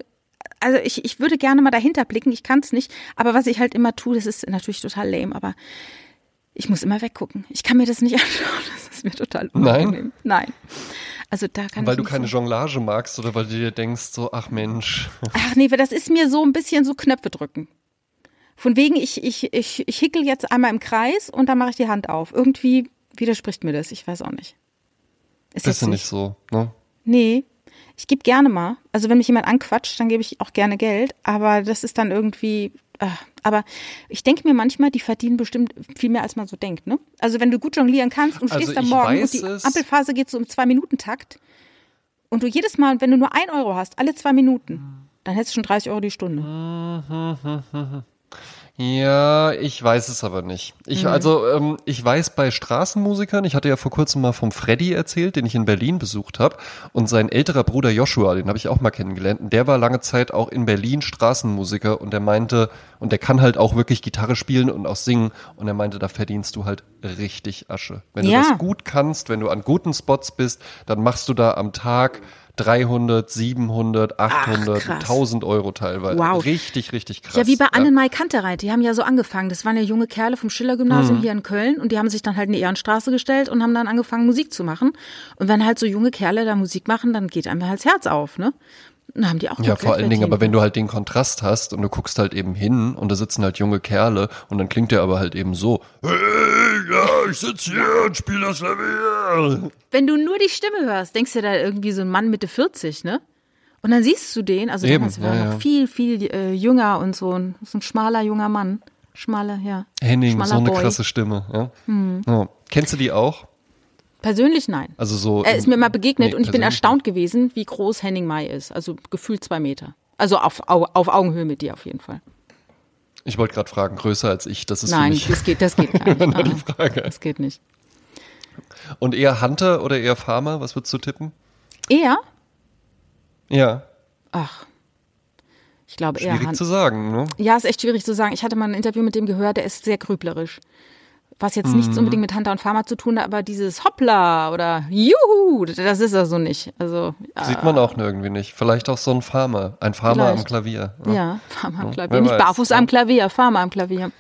also ich, ich würde gerne mal dahinter blicken. Ich kann es nicht. Aber was ich halt immer tue, das ist natürlich total lame. Aber ich muss immer weggucken. Ich kann mir das nicht anschauen. Das ist mir total unangenehm. Nein. Nein. Also da kann weil du keine so. Jonglage magst oder weil du dir denkst, so, ach Mensch. Ach nee, das ist mir so ein bisschen so Knöpfe drücken. Von wegen, ich, ich, ich, ich hickel jetzt einmal im Kreis und dann mache ich die Hand auf. Irgendwie widerspricht mir das. Ich weiß auch nicht. Ist Bist du nicht so, ne? Nee. Ich gebe gerne mal. Also wenn mich jemand anquatscht, dann gebe ich auch gerne Geld. Aber das ist dann irgendwie, Ah, aber ich denke mir manchmal, die verdienen bestimmt viel mehr, als man so denkt. Ne? Also wenn du gut jonglieren kannst und stehst also am Morgen und die Ampelphase geht so im Zwei-Minuten-Takt und du jedes Mal, wenn du nur ein Euro hast, alle zwei Minuten, dann hättest du schon 30 Euro die Stunde. Ja, ich weiß es aber nicht. Ich, mhm. also, ähm, ich weiß bei Straßenmusikern, ich hatte ja vor kurzem mal vom Freddy erzählt, den ich in Berlin besucht habe. Und sein älterer Bruder Joshua, den habe ich auch mal kennengelernt. Und der war lange Zeit auch in Berlin Straßenmusiker und der meinte, und der kann halt auch wirklich Gitarre spielen und auch singen. Und er meinte, da verdienst du halt richtig Asche. Wenn ja. du das gut kannst, wenn du an guten Spots bist, dann machst du da am Tag 300, 700, 800, Ach, 1000 Euro teilweise. Wow. Richtig, richtig krass. Ja, wie bei Annenmai Kantereit. Die haben ja so angefangen. Das waren ja junge Kerle vom Schiller-Gymnasium mhm. hier in Köln und die haben sich dann halt in die Ehrenstraße gestellt und haben dann angefangen, Musik zu machen. Und wenn halt so junge Kerle da Musik machen, dann geht einem halt das Herz auf, ne? Dann haben die auch Ja, vor allen Dingen, aber wenn du halt den Kontrast hast und du guckst halt eben hin und da sitzen halt junge Kerle und dann klingt der aber halt eben so. Hey, ja, ich sitze hier und spiele das Klavier. Wenn du nur die Stimme hörst, denkst du da irgendwie so ein Mann Mitte 40, ne? Und dann siehst du den, also Eben, damals war ja, noch ja. viel, viel äh, jünger und so ein, so ein schmaler junger Mann. Schmaler, ja. Henning, so eine Boy. krasse Stimme, ja. Hm. ja. Kennst du die auch? Persönlich nein. Also so. Er ist mir mal begegnet nee, und ich bin erstaunt gewesen, wie groß Henning Mai ist. Also gefühlt zwei Meter. Also auf, auf Augenhöhe mit dir auf jeden Fall. Ich wollte gerade fragen, größer als ich, das ist Nein, das geht, das geht gar nicht. Die Frage. Das geht nicht. Und eher Hunter oder eher Farmer? Was würdest du tippen? Eher? Ja. Ach. Ich glaube eher Schwierig zu sagen, ne? Ja, ist echt schwierig zu sagen. Ich hatte mal ein Interview mit dem gehört, der ist sehr grüblerisch was jetzt nichts mhm. unbedingt mit Hunter und Pharma zu tun hat, aber dieses Hoppla oder Juhu, das ist er so nicht. Also sieht man auch irgendwie nicht. Vielleicht auch so ein Farmer, ein Farmer am Klavier. Ja, ja Farmer am Klavier, nicht barfuß am Klavier, Farmer am Klavier.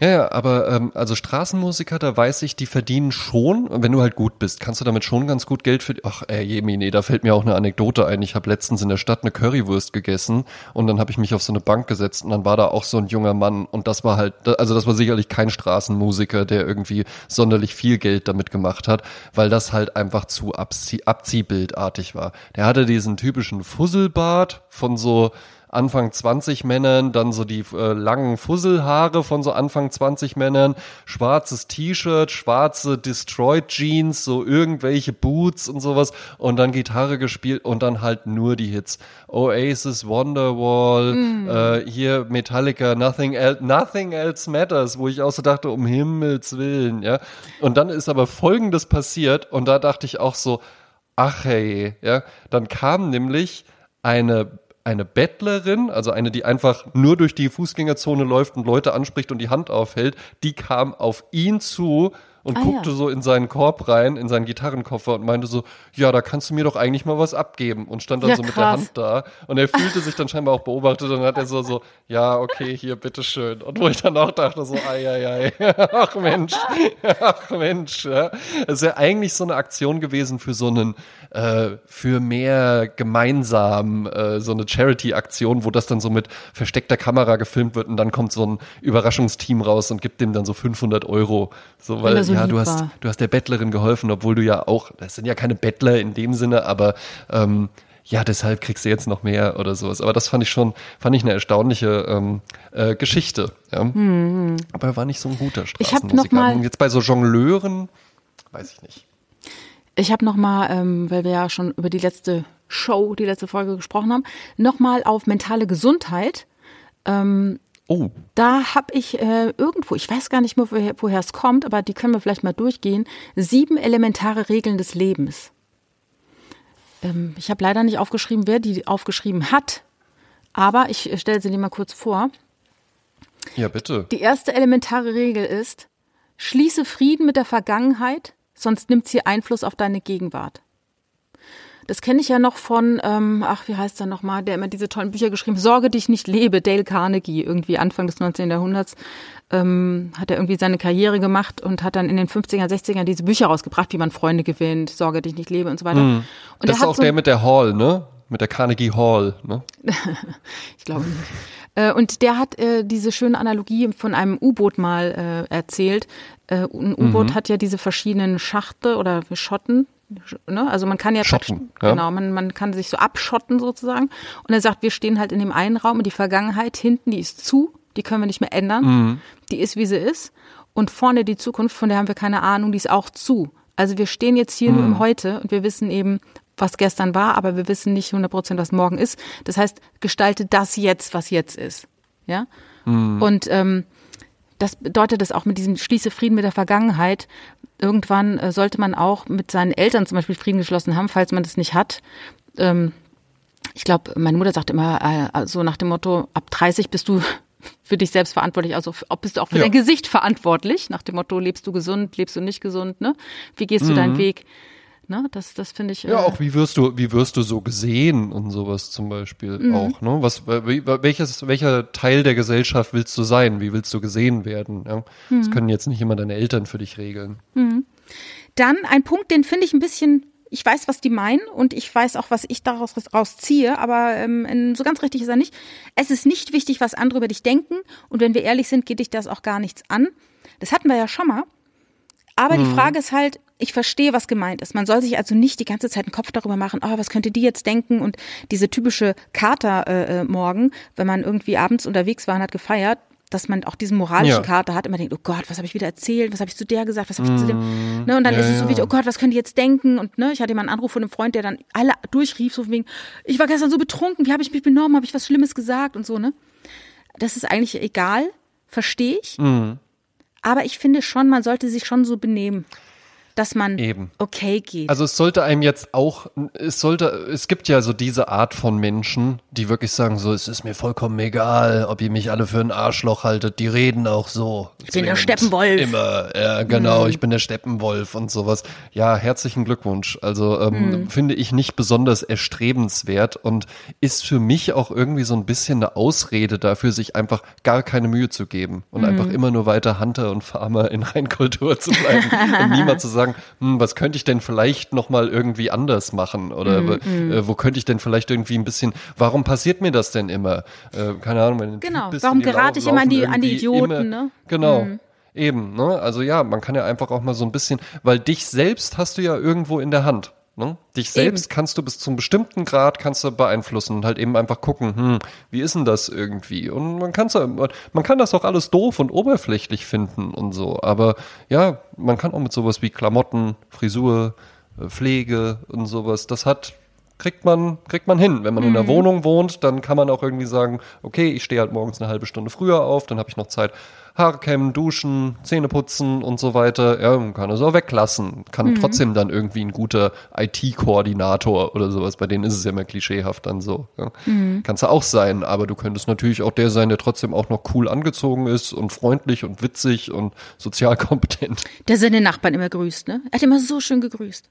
Ja, ja, aber ähm, also Straßenmusiker, da weiß ich, die verdienen schon, wenn du halt gut bist, kannst du damit schon ganz gut Geld verdienen. Ach, ey, Jemine, da fällt mir auch eine Anekdote ein. Ich habe letztens in der Stadt eine Currywurst gegessen und dann habe ich mich auf so eine Bank gesetzt und dann war da auch so ein junger Mann und das war halt, also das war sicherlich kein Straßenmusiker, der irgendwie sonderlich viel Geld damit gemacht hat, weil das halt einfach zu abzie abziehbildartig war. Der hatte diesen typischen Fusselbart von so Anfang 20 Männern, dann so die äh, langen Fusselhaare von so Anfang 20 Männern, schwarzes T-Shirt, schwarze Destroyed Jeans, so irgendwelche Boots und sowas und dann Gitarre gespielt und dann halt nur die Hits. Oasis, Wonderwall, mm. äh, hier Metallica, Nothing Else, Nothing Else Matters, wo ich auch so dachte, um Himmels Willen, ja. Und dann ist aber Folgendes passiert und da dachte ich auch so, ach hey, ja, dann kam nämlich eine eine Bettlerin, also eine, die einfach nur durch die Fußgängerzone läuft und Leute anspricht und die Hand aufhält, die kam auf ihn zu und ah, guckte ja. so in seinen Korb rein, in seinen Gitarrenkoffer und meinte so, ja, da kannst du mir doch eigentlich mal was abgeben und stand dann ja, so mit der Hand da und er fühlte sich dann scheinbar auch beobachtet und dann hat er so, so, ja, okay, hier, bitteschön. Und wo ich dann auch dachte so, ei, ei, ei, ach Mensch, ach Mensch, ja. Es wäre eigentlich so eine Aktion gewesen für so einen, äh, für mehr gemeinsam, äh, so eine Charity-Aktion, wo das dann so mit versteckter Kamera gefilmt wird und dann kommt so ein Überraschungsteam raus und gibt dem dann so 500 Euro, so, weil, so ja, du hast, du hast der Bettlerin geholfen, obwohl du ja auch, das sind ja keine Bettler in dem Sinne, aber ähm, ja, deshalb kriegst du jetzt noch mehr oder sowas. Aber das fand ich schon, fand ich eine erstaunliche ähm, äh, Geschichte. Ja. Mhm. Aber er war nicht so ein guter Straßenmusiker. Ich jetzt bei so Jongleuren, weiß ich nicht. Ich habe noch mal, ähm, weil wir ja schon über die letzte Show, die letzte Folge gesprochen haben, noch mal auf mentale Gesundheit. Ähm, Oh. Da habe ich äh, irgendwo, ich weiß gar nicht mehr, woher, woher es kommt, aber die können wir vielleicht mal durchgehen. Sieben elementare Regeln des Lebens. Ähm, ich habe leider nicht aufgeschrieben, wer die aufgeschrieben hat, aber ich stelle sie dir mal kurz vor. Ja, bitte. Die erste elementare Regel ist, schließe Frieden mit der Vergangenheit, sonst nimmt sie Einfluss auf deine Gegenwart. Das kenne ich ja noch von, ähm, ach, wie heißt er nochmal, der immer diese tollen Bücher geschrieben, Sorge dich nicht lebe, Dale Carnegie, irgendwie Anfang des 19. Jahrhunderts, ähm, hat er irgendwie seine Karriere gemacht und hat dann in den 50er, 60er diese Bücher rausgebracht, wie man Freunde gewinnt, Sorge dich nicht lebe und so weiter. Mhm. Und das ist auch so der mit der Hall, ne? Mit der Carnegie Hall, ne? ich glaube nicht. Äh, und der hat äh, diese schöne Analogie von einem U-Boot mal äh, erzählt. Äh, ein U-Boot mhm. hat ja diese verschiedenen Schachte oder Schotten, Ne? Also man kann ja, Schotten, ja. genau, man, man kann sich so abschotten sozusagen. Und er sagt, wir stehen halt in dem einen Raum und die Vergangenheit hinten, die ist zu, die können wir nicht mehr ändern. Mhm. Die ist, wie sie ist. Und vorne die Zukunft, von der haben wir keine Ahnung, die ist auch zu. Also wir stehen jetzt hier mhm. nur im mhm. Heute und wir wissen eben, was gestern war, aber wir wissen nicht 100 Prozent, was morgen ist. Das heißt, gestalte das jetzt, was jetzt ist. Ja. Mhm. Und ähm, das bedeutet es auch mit diesem Schließe Frieden mit der Vergangenheit, irgendwann äh, sollte man auch mit seinen Eltern zum Beispiel Frieden geschlossen haben, falls man das nicht hat. Ähm, ich glaube, meine Mutter sagt immer äh, so nach dem Motto, ab 30 bist du für dich selbst verantwortlich, also ob bist du auch für ja. dein Gesicht verantwortlich, nach dem Motto, lebst du gesund, lebst du nicht gesund, ne? Wie gehst mhm. du deinen mhm. Weg? Ne? Das, das finde ich. Ja, äh, auch wie wirst du, wie wirst du so gesehen und sowas zum Beispiel mhm. auch. Ne? Was, welches, welcher Teil der Gesellschaft willst du sein? Wie willst du gesehen werden? Ja? Mhm. Das können jetzt nicht immer deine Eltern für dich regeln. Mhm. Dann ein Punkt, den finde ich ein bisschen ich weiß, was die meinen und ich weiß auch, was ich daraus rausziehe, aber ähm, so ganz richtig ist er nicht. Es ist nicht wichtig, was andere über dich denken und wenn wir ehrlich sind, geht dich das auch gar nichts an. Das hatten wir ja schon mal. Aber mhm. die Frage ist halt, ich verstehe, was gemeint ist. Man soll sich also nicht die ganze Zeit einen Kopf darüber machen, oh, was könnte die jetzt denken? Und diese typische Kater äh, äh, morgen, wenn man irgendwie abends unterwegs war und hat gefeiert, dass man auch diesen moralischen ja. Kater hat, immer denkt, oh Gott, was habe ich wieder erzählt, was habe ich zu der gesagt, was habe ich mm, zu dem, mm, ne, und dann ja, ist es so wie, oh Gott, was können die jetzt denken, und ne, ich hatte mal einen Anruf von einem Freund, der dann alle durchrief, so wegen, ich war gestern so betrunken, wie habe ich mich benommen, habe ich was Schlimmes gesagt und so, ne, das ist eigentlich egal, verstehe ich, mm. aber ich finde schon, man sollte sich schon so benehmen dass man Eben. okay geht. Also es sollte einem jetzt auch, es sollte, es gibt ja so diese Art von Menschen, die wirklich sagen so, es ist mir vollkommen egal, ob ihr mich alle für ein Arschloch haltet, die reden auch so. Ich bin der Steppenwolf. Immer, ja genau, mhm. ich bin der Steppenwolf und sowas. Ja, herzlichen Glückwunsch. Also ähm, mhm. finde ich nicht besonders erstrebenswert und ist für mich auch irgendwie so ein bisschen eine Ausrede dafür, sich einfach gar keine Mühe zu geben und mhm. einfach immer nur weiter Hunter und Farmer in Reinkultur zu bleiben und niemand zu sagen, sagen, hm, was könnte ich denn vielleicht noch mal irgendwie anders machen oder mm, mm. Äh, wo könnte ich denn vielleicht irgendwie ein bisschen, warum passiert mir das denn immer? Äh, keine Ahnung. Wenn genau, warum gerate ich immer an die, an die Idioten, immer, ne? Genau. Mm. Eben, ne? Also ja, man kann ja einfach auch mal so ein bisschen, weil dich selbst hast du ja irgendwo in der Hand. Ne? Dich selbst eben. kannst du bis zum bestimmten Grad kannst du beeinflussen und halt eben einfach gucken, hm, wie ist denn das irgendwie? Und man kann man kann das auch alles doof und oberflächlich finden und so, aber ja, man kann auch mit sowas wie Klamotten, Frisur, äh, Pflege und sowas, das hat kriegt man, kriegt man hin. Wenn man mhm. in einer mhm. Wohnung wohnt, dann kann man auch irgendwie sagen, okay, ich stehe halt morgens eine halbe Stunde früher auf, dann habe ich noch Zeit, Haare kämmen, duschen, Zähne putzen und so weiter. Ja, man kann es auch weglassen. Kann mhm. trotzdem dann irgendwie ein guter IT-Koordinator oder sowas. Bei denen ist es ja immer klischeehaft dann so. Ja. Mhm. Kannst du auch sein, aber du könntest natürlich auch der sein, der trotzdem auch noch cool angezogen ist und freundlich und witzig und sozial kompetent. Der seine Nachbarn immer grüßt, ne? Er hat immer so schön gegrüßt.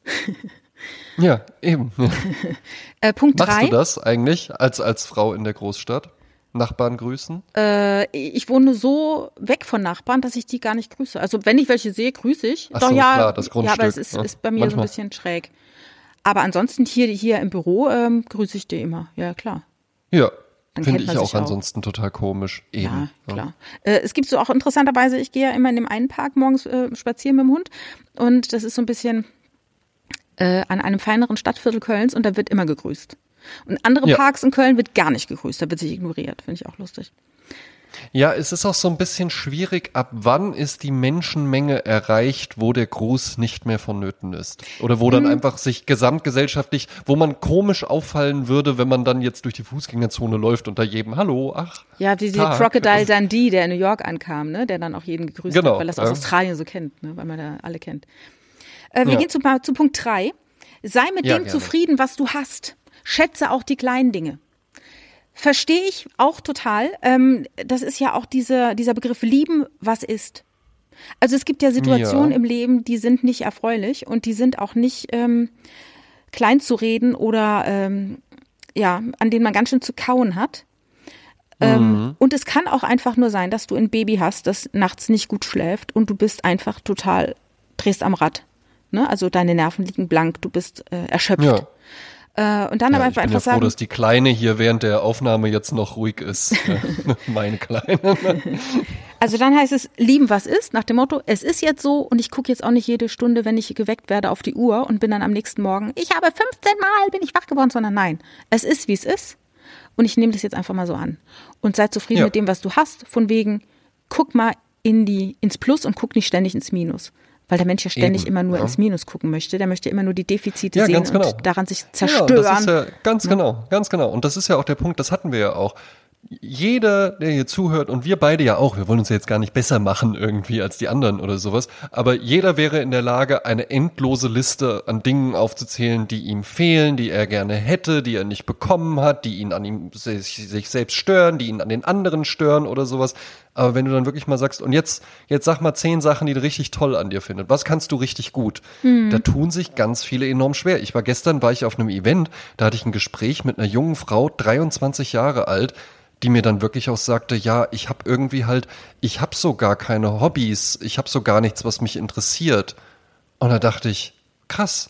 Ja, eben. äh, Punkt Machst drei. du das eigentlich als, als Frau in der Großstadt? Nachbarn grüßen? Äh, ich wohne so weg von Nachbarn, dass ich die gar nicht grüße. Also wenn ich welche sehe, grüße ich. Ach Doch so, ja, klar, das Grundstück. Ja, aber es ist, ist bei mir Manchmal. so ein bisschen schräg. Aber ansonsten hier, hier im Büro ähm, grüße ich die immer. Ja, klar. Ja, Finde ich auch ansonsten total komisch. Eben. Ja, klar. Ja. Äh, es gibt so auch interessanterweise, ich gehe ja immer in dem einen Park morgens äh, spazieren mit dem Hund und das ist so ein bisschen äh, an einem feineren Stadtviertel Kölns und da wird immer gegrüßt. Und andere ja. Parks in Köln wird gar nicht gegrüßt, da wird sich ignoriert. Finde ich auch lustig. Ja, es ist auch so ein bisschen schwierig, ab wann ist die Menschenmenge erreicht, wo der Gruß nicht mehr vonnöten ist. Oder wo dann mhm. einfach sich gesamtgesellschaftlich, wo man komisch auffallen würde, wenn man dann jetzt durch die Fußgängerzone läuft und da jedem Hallo, ach. Ja, wie der Crocodile Dundee, der in New York ankam, ne, der dann auch jeden gegrüßt genau, hat, weil das aus ja. Australien so kennt, ne, weil man da alle kennt. Äh, wir ja. gehen zu, zu Punkt drei. Sei mit ja, dem gerne. zufrieden, was du hast. Schätze auch die kleinen Dinge. Verstehe ich auch total. Ähm, das ist ja auch diese, dieser Begriff lieben, was ist. Also es gibt ja Situationen ja. im Leben, die sind nicht erfreulich und die sind auch nicht ähm, klein zu reden oder ähm, ja, an denen man ganz schön zu kauen hat. Ähm, mhm. und es kann auch einfach nur sein, dass du ein Baby hast, das nachts nicht gut schläft und du bist einfach total, drehst am Rad. Ne? Also deine Nerven liegen blank, du bist äh, erschöpft. Ja. Äh, und dann ja, aber einfach, ich bin ja froh, sagen, dass die Kleine hier während der Aufnahme jetzt noch ruhig ist. Meine Kleine. also dann heißt es, lieben, was ist, nach dem Motto, es ist jetzt so und ich gucke jetzt auch nicht jede Stunde, wenn ich geweckt werde, auf die Uhr und bin dann am nächsten Morgen, ich habe 15 Mal, bin ich wach geworden, sondern nein, es ist, wie es ist und ich nehme das jetzt einfach mal so an. Und sei zufrieden ja. mit dem, was du hast, von wegen, guck mal in die, ins Plus und guck nicht ständig ins Minus. Weil der Mensch ja ständig Eben, immer nur ja. ins Minus gucken möchte. Der möchte immer nur die Defizite ja, sehen genau. und daran sich zerstören. Ja, das ist ja, ganz ja. genau, ganz genau. Und das ist ja auch der Punkt, das hatten wir ja auch jeder, der hier zuhört und wir beide ja auch, wir wollen uns ja jetzt gar nicht besser machen irgendwie als die anderen oder sowas, aber jeder wäre in der Lage, eine endlose Liste an Dingen aufzuzählen, die ihm fehlen, die er gerne hätte, die er nicht bekommen hat, die ihn an ihm sich, sich selbst stören, die ihn an den anderen stören oder sowas. Aber wenn du dann wirklich mal sagst, und jetzt, jetzt sag mal zehn Sachen, die du richtig toll an dir findest. Was kannst du richtig gut? Hm. Da tun sich ganz viele enorm schwer. Ich war gestern, war ich auf einem Event, da hatte ich ein Gespräch mit einer jungen Frau, 23 Jahre alt, die mir dann wirklich auch sagte, ja, ich habe irgendwie halt, ich habe so gar keine Hobbys, ich habe so gar nichts, was mich interessiert. Und da dachte ich, krass.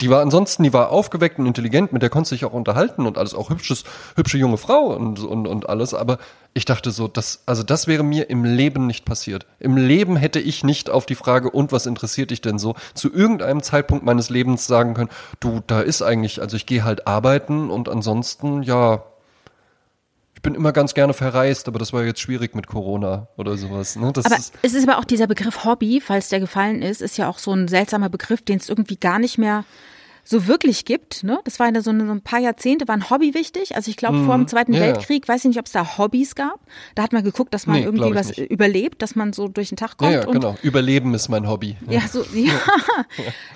Die war ansonsten, die war aufgeweckt und intelligent, mit der konnte sich auch unterhalten und alles, auch hübsches, hübsche junge Frau und, und, und alles. Aber ich dachte so, das, also das wäre mir im Leben nicht passiert. Im Leben hätte ich nicht auf die Frage, und was interessiert dich denn so, zu irgendeinem Zeitpunkt meines Lebens sagen können, du, da ist eigentlich, also ich gehe halt arbeiten und ansonsten, ja, ich bin immer ganz gerne verreist, aber das war jetzt schwierig mit Corona oder sowas. Ne? aber ist es ist aber auch dieser Begriff Hobby, falls der gefallen ist, ist ja auch so ein seltsamer Begriff, den es irgendwie gar nicht mehr so wirklich gibt. Ne? Das war ja so, eine, so ein paar Jahrzehnte, war ein Hobby wichtig. Also ich glaube, mhm. vor dem Zweiten ja, Weltkrieg, weiß ich nicht, ob es da Hobbys gab. Da hat man geguckt, dass man nee, irgendwie was nicht. überlebt, dass man so durch den Tag kommt. Ja, ja genau. Überleben ist mein Hobby. Ja, so, ja.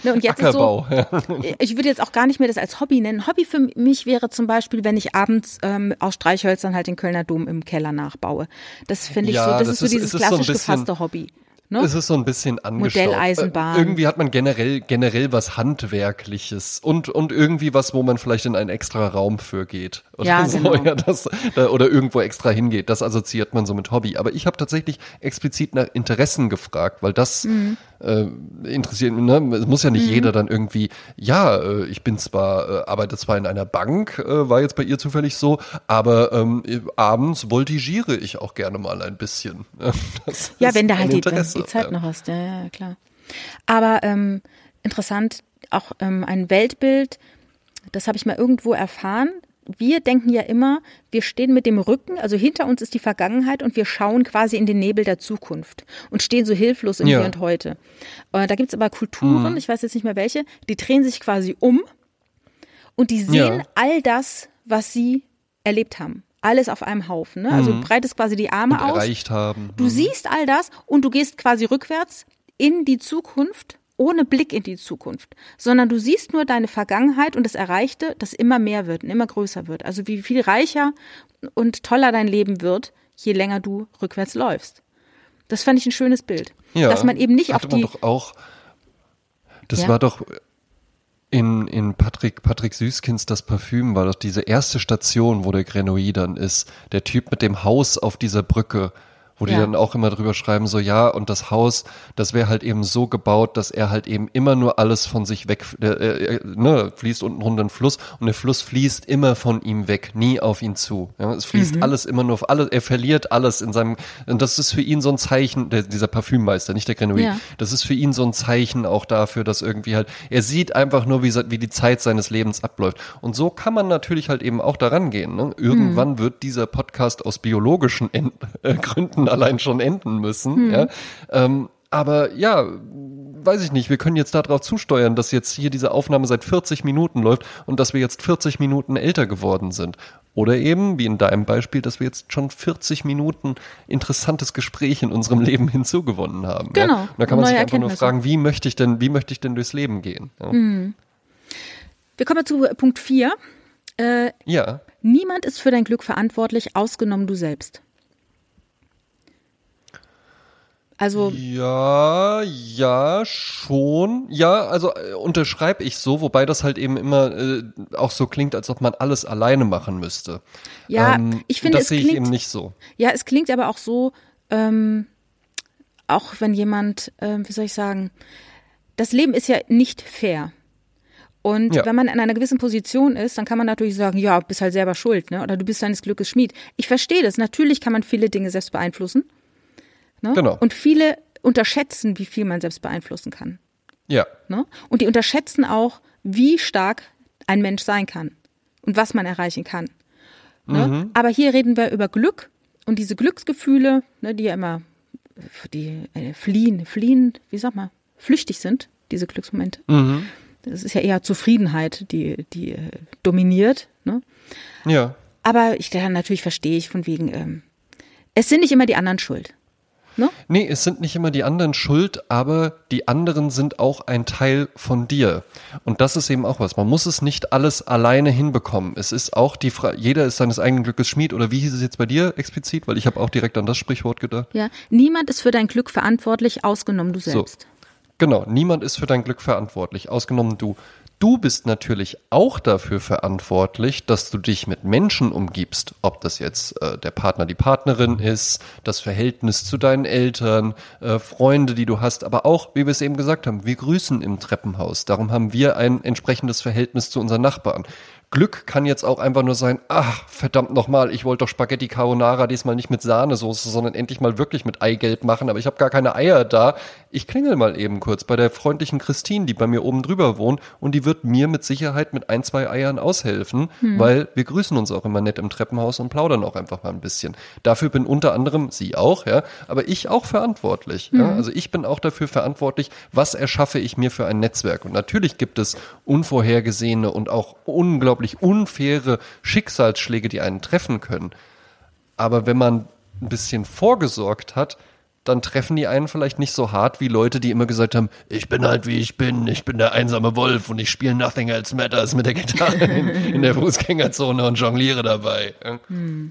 ne, und jetzt Ackerbau. Ist so, ich würde jetzt auch gar nicht mehr das als Hobby nennen. Hobby für mich wäre zum Beispiel, wenn ich abends ähm, aus Streichhölzern halt den Kölner Dom im Keller nachbaue. Das finde ich so, das, das ist so dieses klassisch so gefasste Hobby. Ne? Es ist so ein bisschen angestaubt. Modelleisenbahn. Äh, irgendwie hat man generell, generell was Handwerkliches und, und irgendwie was, wo man vielleicht in einen extra Raum für geht. Oder ja, so, genau. ja, das, oder irgendwo extra hingeht. Das assoziiert man so mit Hobby. Aber ich habe tatsächlich explizit nach Interessen gefragt, weil das mhm. äh, interessiert mich. Ne? Es muss ja nicht mhm. jeder dann irgendwie, ja, äh, ich bin zwar, äh, arbeite zwar in einer Bank, äh, war jetzt bei ihr zufällig so, aber ähm, abends voltigiere ich auch gerne mal ein bisschen. Das ja, wenn da halt die, die Zeit ja. noch hast, ja, ja klar. Aber ähm, interessant, auch ähm, ein Weltbild, das habe ich mal irgendwo erfahren. Wir denken ja immer, wir stehen mit dem Rücken, also hinter uns ist die Vergangenheit und wir schauen quasi in den Nebel der Zukunft und stehen so hilflos im ja. Hier und Heute. Äh, da gibt es aber Kulturen, mhm. ich weiß jetzt nicht mehr welche, die drehen sich quasi um Und die sehen ja. all das, was sie erlebt haben. Alles auf einem Haufen. Ne? Also mhm. breitest quasi die Arme und aus. Erreicht haben. Du mhm. siehst all das und du gehst quasi rückwärts in die Zukunft ohne Blick in die Zukunft, sondern du siehst nur deine Vergangenheit und das Erreichte, das immer mehr wird und immer größer wird. Also wie viel reicher und toller dein Leben wird, je länger du rückwärts läufst. Das fand ich ein schönes Bild. Ja, dass man eben nicht auf die. Doch auch, das ja? war doch in, in Patrick, Patrick Süßkins das Parfüm war doch diese erste Station, wo der Grenouille dann ist. Der Typ mit dem Haus auf dieser Brücke, wo ja. die dann auch immer drüber schreiben, so ja, und das Haus, das wäre halt eben so gebaut, dass er halt eben immer nur alles von sich weg, äh, äh, ne, fließt unten runter ein Fluss und der Fluss fließt immer von ihm weg, nie auf ihn zu. Ja, es fließt mhm. alles immer nur auf alles, er verliert alles in seinem, und das ist für ihn so ein Zeichen, der, dieser Parfümmeister, nicht der Grenouille, ja. das ist für ihn so ein Zeichen auch dafür, dass irgendwie halt, er sieht einfach nur, wie, wie die Zeit seines Lebens abläuft. Und so kann man natürlich halt eben auch daran gehen. Ne? Irgendwann mhm. wird dieser Podcast aus biologischen End äh, Gründen allein schon enden müssen. Hm. Ja. Ähm, aber ja, weiß ich nicht, wir können jetzt darauf zusteuern, dass jetzt hier diese Aufnahme seit 40 Minuten läuft und dass wir jetzt 40 Minuten älter geworden sind. Oder eben, wie in deinem Beispiel, dass wir jetzt schon 40 Minuten interessantes Gespräch in unserem Leben hinzugewonnen haben. Genau. Ja? Da kann man sich einfach nur fragen, wie möchte ich denn, wie möchte ich denn durchs Leben gehen? Ja? Hm. Wir kommen zu Punkt 4. Äh, ja. Niemand ist für dein Glück verantwortlich, ausgenommen du selbst. Also ja, ja, schon. Ja, also äh, unterschreibe ich so, wobei das halt eben immer äh, auch so klingt, als ob man alles alleine machen müsste. Ja, ähm, ich finde, das sehe ich eben nicht so. Ja, es klingt aber auch so, ähm, auch wenn jemand, äh, wie soll ich sagen, das Leben ist ja nicht fair. Und ja. wenn man in einer gewissen Position ist, dann kann man natürlich sagen, ja, bist halt selber schuld, ne? Oder du bist deines Glückes Schmied. Ich verstehe das. Natürlich kann man viele Dinge selbst beeinflussen. Ne? Genau. Und viele unterschätzen, wie viel man selbst beeinflussen kann. Ja. Ne? Und die unterschätzen auch, wie stark ein Mensch sein kann und was man erreichen kann. Ne? Mhm. Aber hier reden wir über Glück und diese Glücksgefühle, ne, die ja immer die äh, fliehen, fliehen, wie sag mal, flüchtig sind, diese Glücksmomente. Mhm. Das ist ja eher Zufriedenheit, die, die äh, dominiert. Ne? Ja. Aber ich natürlich verstehe ich von wegen, ähm, es sind nicht immer die anderen schuld. Ne? Nee, es sind nicht immer die anderen schuld, aber die anderen sind auch ein Teil von dir. Und das ist eben auch was. Man muss es nicht alles alleine hinbekommen. Es ist auch die Frage, jeder ist seines eigenen Glückes Schmied. Oder wie hieß es jetzt bei dir explizit? Weil ich habe auch direkt an das Sprichwort gedacht. Ja, niemand ist für dein Glück verantwortlich, ausgenommen du selbst. So. Genau, niemand ist für dein Glück verantwortlich, ausgenommen du. Du bist natürlich auch dafür verantwortlich, dass du dich mit Menschen umgibst, ob das jetzt äh, der Partner, die Partnerin ist, das Verhältnis zu deinen Eltern, äh, Freunde, die du hast, aber auch, wie wir es eben gesagt haben, wir grüßen im Treppenhaus. Darum haben wir ein entsprechendes Verhältnis zu unseren Nachbarn. Glück kann jetzt auch einfach nur sein, ach, verdammt nochmal, ich wollte doch Spaghetti Carbonara diesmal nicht mit Sahnesoße, sondern endlich mal wirklich mit Eigelb machen, aber ich habe gar keine Eier da. Ich klingel mal eben kurz bei der freundlichen Christine, die bei mir oben drüber wohnt und die wird mir mit Sicherheit mit ein, zwei Eiern aushelfen, hm. weil wir grüßen uns auch immer nett im Treppenhaus und plaudern auch einfach mal ein bisschen. Dafür bin unter anderem sie auch, ja, aber ich auch verantwortlich. Hm. Ja? Also ich bin auch dafür verantwortlich, was erschaffe ich mir für ein Netzwerk. Und natürlich gibt es unvorhergesehene und auch unglaublich unglaublich unfaire Schicksalsschläge, die einen treffen können. Aber wenn man ein bisschen vorgesorgt hat, dann treffen die einen vielleicht nicht so hart wie Leute, die immer gesagt haben, ich bin halt wie ich bin, ich bin der einsame Wolf und ich spiele Nothing Else Matters mit der Gitarre in, in der Fußgängerzone und jongliere dabei. Hm.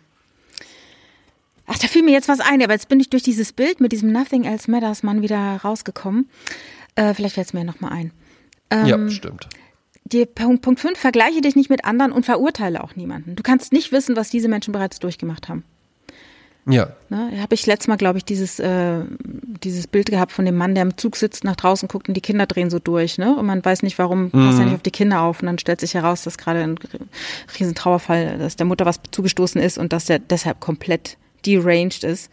Ach, da fiel mir jetzt was ein, aber jetzt bin ich durch dieses Bild mit diesem Nothing Else Matters Mann wieder rausgekommen. Äh, vielleicht fällt es mir nochmal ein. Ähm, ja, stimmt die Punkt 5, vergleiche dich nicht mit anderen und verurteile auch niemanden. Du kannst nicht wissen, was diese Menschen bereits durchgemacht haben. Ja. Ne, habe ich letztes Mal, glaube ich, dieses, äh, dieses Bild gehabt von dem Mann, der im Zug sitzt, nach draußen guckt und die Kinder drehen so durch, ne? Und man weiß nicht, warum, mhm. passt er nicht auf die Kinder auf. Und dann stellt sich heraus, dass gerade ein Riesentrauerfall, dass der Mutter was zugestoßen ist und dass der deshalb komplett deranged ist.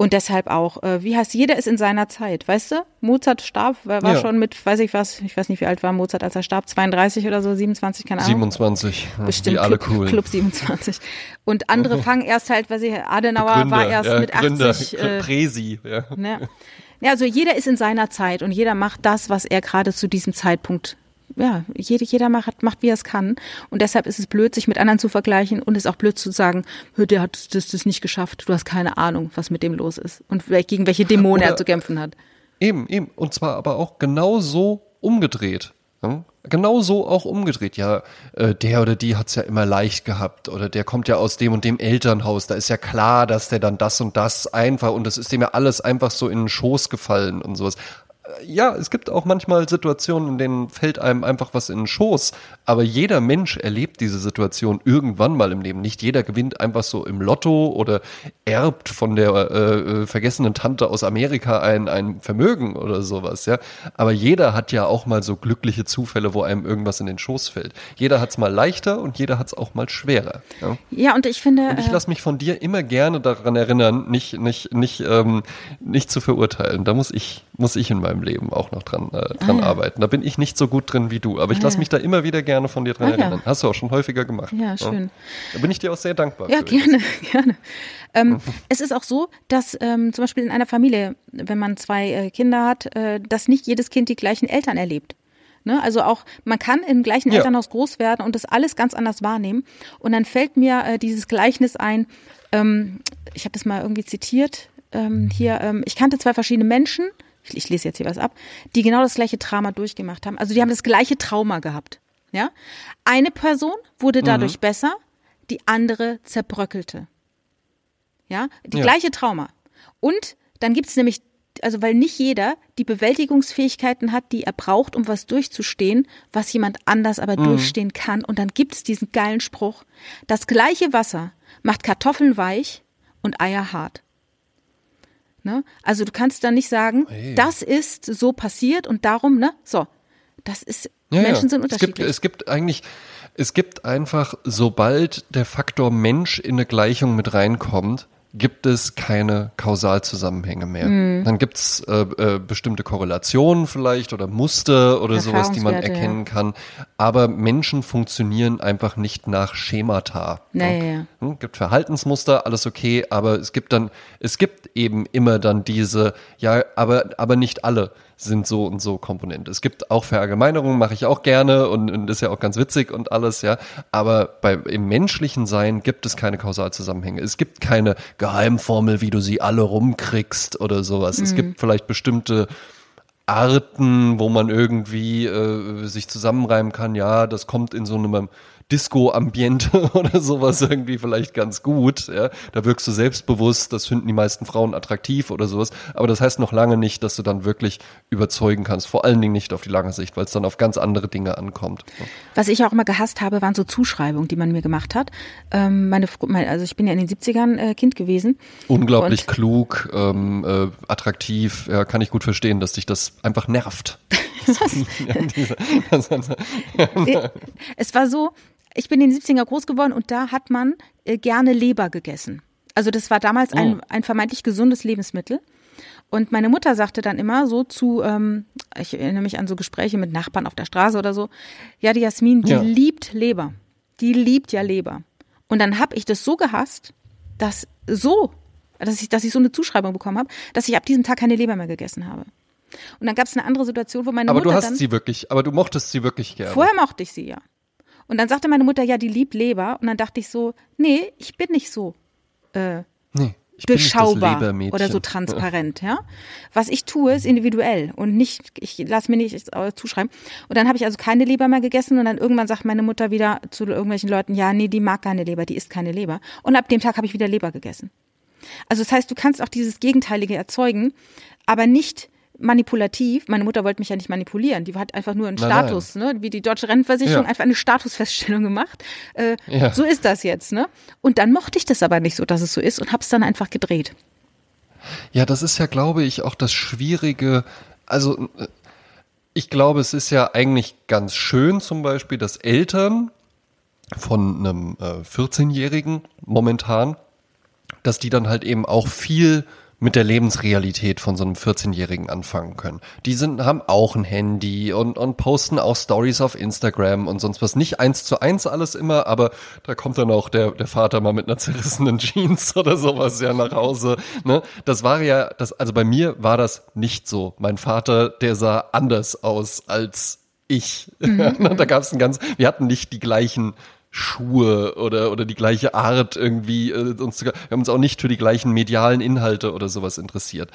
Und deshalb auch, äh, wie heißt, jeder ist in seiner Zeit, weißt du? Mozart starb, war, war ja. schon mit, weiß ich was, ich weiß nicht, wie alt war Mozart, als er starb, 32 oder so, 27, keine Ahnung. 27, bestimmt. Die alle cool. Club 27. Und andere fangen erst halt, weiß ich, Adenauer Gründer, war erst ja, mit Gründer, 80. Äh, Präsi, ja. Ne? Ja, also jeder ist in seiner Zeit und jeder macht das, was er gerade zu diesem Zeitpunkt ja, jeder, jeder macht, macht, wie er es kann. Und deshalb ist es blöd, sich mit anderen zu vergleichen und es ist auch blöd zu sagen, der hat das, das nicht geschafft. Du hast keine Ahnung, was mit dem los ist und gegen welche Dämonen Oder er zu kämpfen hat. Eben, eben. Und zwar aber auch genauso umgedreht. Ja? Genau so auch umgedreht. Ja, äh, der oder die hat's ja immer leicht gehabt oder der kommt ja aus dem und dem Elternhaus. Da ist ja klar, dass der dann das und das einfach und das ist dem ja alles einfach so in den Schoß gefallen und sowas ja, es gibt auch manchmal Situationen, in denen fällt einem einfach was in den Schoß. Aber jeder Mensch erlebt diese Situation irgendwann mal im Leben. Nicht jeder gewinnt einfach so im Lotto oder erbt von der äh, äh, vergessenen Tante aus Amerika ein, ein Vermögen oder sowas, ja. Aber jeder hat ja auch mal so glückliche Zufälle, wo einem irgendwas in den Schoß fällt. Jeder hat's mal leichter und jeder hat's auch mal schwerer. Ja, ja und ich finde. Und ich äh, lasse mich von dir immer gerne daran erinnern, nicht, nicht, nicht, ähm, nicht zu verurteilen. Da muss ich, muss ich in meinem Leben auch noch dran, äh, dran ah, ja. arbeiten. Da bin ich nicht so gut drin wie du, aber ich ah, lasse mich da immer wieder gerne von dir dran ah, erinnern. Hast du auch schon häufiger gemacht. Ja, schön. Ja. Da bin ich dir auch sehr dankbar. Ja, gerne, gerne. Ähm, es ist auch so, dass ähm, zum Beispiel in einer Familie, wenn man zwei äh, Kinder hat, äh, dass nicht jedes Kind die gleichen Eltern erlebt. Ne? Also auch, man kann im gleichen ja. Elternhaus groß werden und das alles ganz anders wahrnehmen. Und dann fällt mir äh, dieses Gleichnis ein, ähm, ich habe das mal irgendwie zitiert, ähm, hier, ähm, ich kannte zwei verschiedene Menschen, ich, lese jetzt hier was ab, die genau das gleiche Trauma durchgemacht haben. Also die haben das gleiche Trauma gehabt. Ja? Eine Person wurde dadurch mhm. besser, die andere zerbröckelte. Ja, die ja. gleiche Trauma. Und dann gibt's nämlich, also weil nicht jeder die Bewältigungsfähigkeiten hat, die er braucht, um was durchzustehen, was jemand anders aber mhm. durchstehen kann. Und dann gibt's diesen geilen Spruch, das gleiche Wasser macht Kartoffeln weich und Eier hart. Ne? Also du kannst dann nicht sagen, hey. das ist so passiert und darum, ne? So, das ist, ja, Menschen ja. sind unterschiedlich. Es gibt, es gibt eigentlich, es gibt einfach, sobald der Faktor Mensch in eine Gleichung mit reinkommt, gibt es keine Kausalzusammenhänge mehr. Mhm. Dann gibt's äh, äh, bestimmte Korrelationen vielleicht oder Muster oder sowas, die man erkennen ja. kann. Aber Menschen funktionieren einfach nicht nach Schemata. Naja, ja. Hm, gibt Verhaltensmuster, alles okay, aber es gibt dann, es gibt eben immer dann diese, ja, aber, aber nicht alle sind so und so Komponente. Es gibt auch Verallgemeinerungen, mache ich auch gerne und, und ist ja auch ganz witzig und alles, ja. Aber bei, im menschlichen Sein gibt es keine Kausalzusammenhänge. Es gibt keine Geheimformel, wie du sie alle rumkriegst oder sowas. Mhm. Es gibt vielleicht bestimmte Arten, wo man irgendwie äh, sich zusammenreimen kann, ja, das kommt in so einem Disco-Ambiente oder sowas irgendwie vielleicht ganz gut. Ja? Da wirkst du selbstbewusst, das finden die meisten Frauen attraktiv oder sowas. Aber das heißt noch lange nicht, dass du dann wirklich überzeugen kannst. Vor allen Dingen nicht auf die lange Sicht, weil es dann auf ganz andere Dinge ankommt. Was ich auch immer gehasst habe, waren so Zuschreibungen, die man mir gemacht hat. Ähm, meine, also ich bin ja in den 70ern äh, Kind gewesen. Unglaublich klug, ähm, äh, attraktiv. Ja, kann ich gut verstehen, dass dich das einfach nervt. es war so, ich bin in den 70er groß geworden und da hat man äh, gerne Leber gegessen. Also das war damals ein, oh. ein vermeintlich gesundes Lebensmittel. Und meine Mutter sagte dann immer so zu, ähm, ich erinnere mich an so Gespräche mit Nachbarn auf der Straße oder so, ja, die Jasmin, die ja. liebt Leber. Die liebt ja Leber. Und dann habe ich das so gehasst, dass so, dass ich, dass ich so eine Zuschreibung bekommen habe, dass ich ab diesem Tag keine Leber mehr gegessen habe. Und dann gab es eine andere Situation, wo meine aber Mutter. Aber du hast dann, sie wirklich, aber du mochtest sie wirklich gerne. Vorher mochte ich sie, ja. Und dann sagte meine Mutter, ja, die liebt Leber. Und dann dachte ich so, nee, ich bin nicht so äh, nee, durchschaubar oder so transparent, ja. Was ich tue, ist individuell und nicht, ich lasse mir nicht zuschreiben. Und dann habe ich also keine Leber mehr gegessen und dann irgendwann sagt meine Mutter wieder zu irgendwelchen Leuten, ja, nee, die mag keine Leber, die isst keine Leber. Und ab dem Tag habe ich wieder Leber gegessen. Also das heißt, du kannst auch dieses Gegenteilige erzeugen, aber nicht manipulativ. Meine Mutter wollte mich ja nicht manipulieren. Die hat einfach nur einen nein, Status, nein. ne? wie die deutsche Rentenversicherung, ja. einfach eine Statusfeststellung gemacht. Äh, ja. So ist das jetzt. ne? Und dann mochte ich das aber nicht so, dass es so ist und habe es dann einfach gedreht. Ja, das ist ja, glaube ich, auch das Schwierige. Also ich glaube, es ist ja eigentlich ganz schön zum Beispiel, dass Eltern von einem äh, 14-Jährigen momentan, dass die dann halt eben auch viel mit der Lebensrealität von so einem 14-Jährigen anfangen können. Die sind, haben auch ein Handy und, und posten auch Stories auf Instagram und sonst was. Nicht eins zu eins alles immer, aber da kommt dann auch der, der Vater mal mit einer zerrissenen Jeans oder sowas ja nach Hause. Ne? Das war ja, das, also bei mir war das nicht so. Mein Vater, der sah anders aus als ich. Mhm. da gab es ein ganz, wir hatten nicht die gleichen Schuhe oder, oder die gleiche Art irgendwie, äh, uns, wir haben uns auch nicht für die gleichen medialen Inhalte oder sowas interessiert.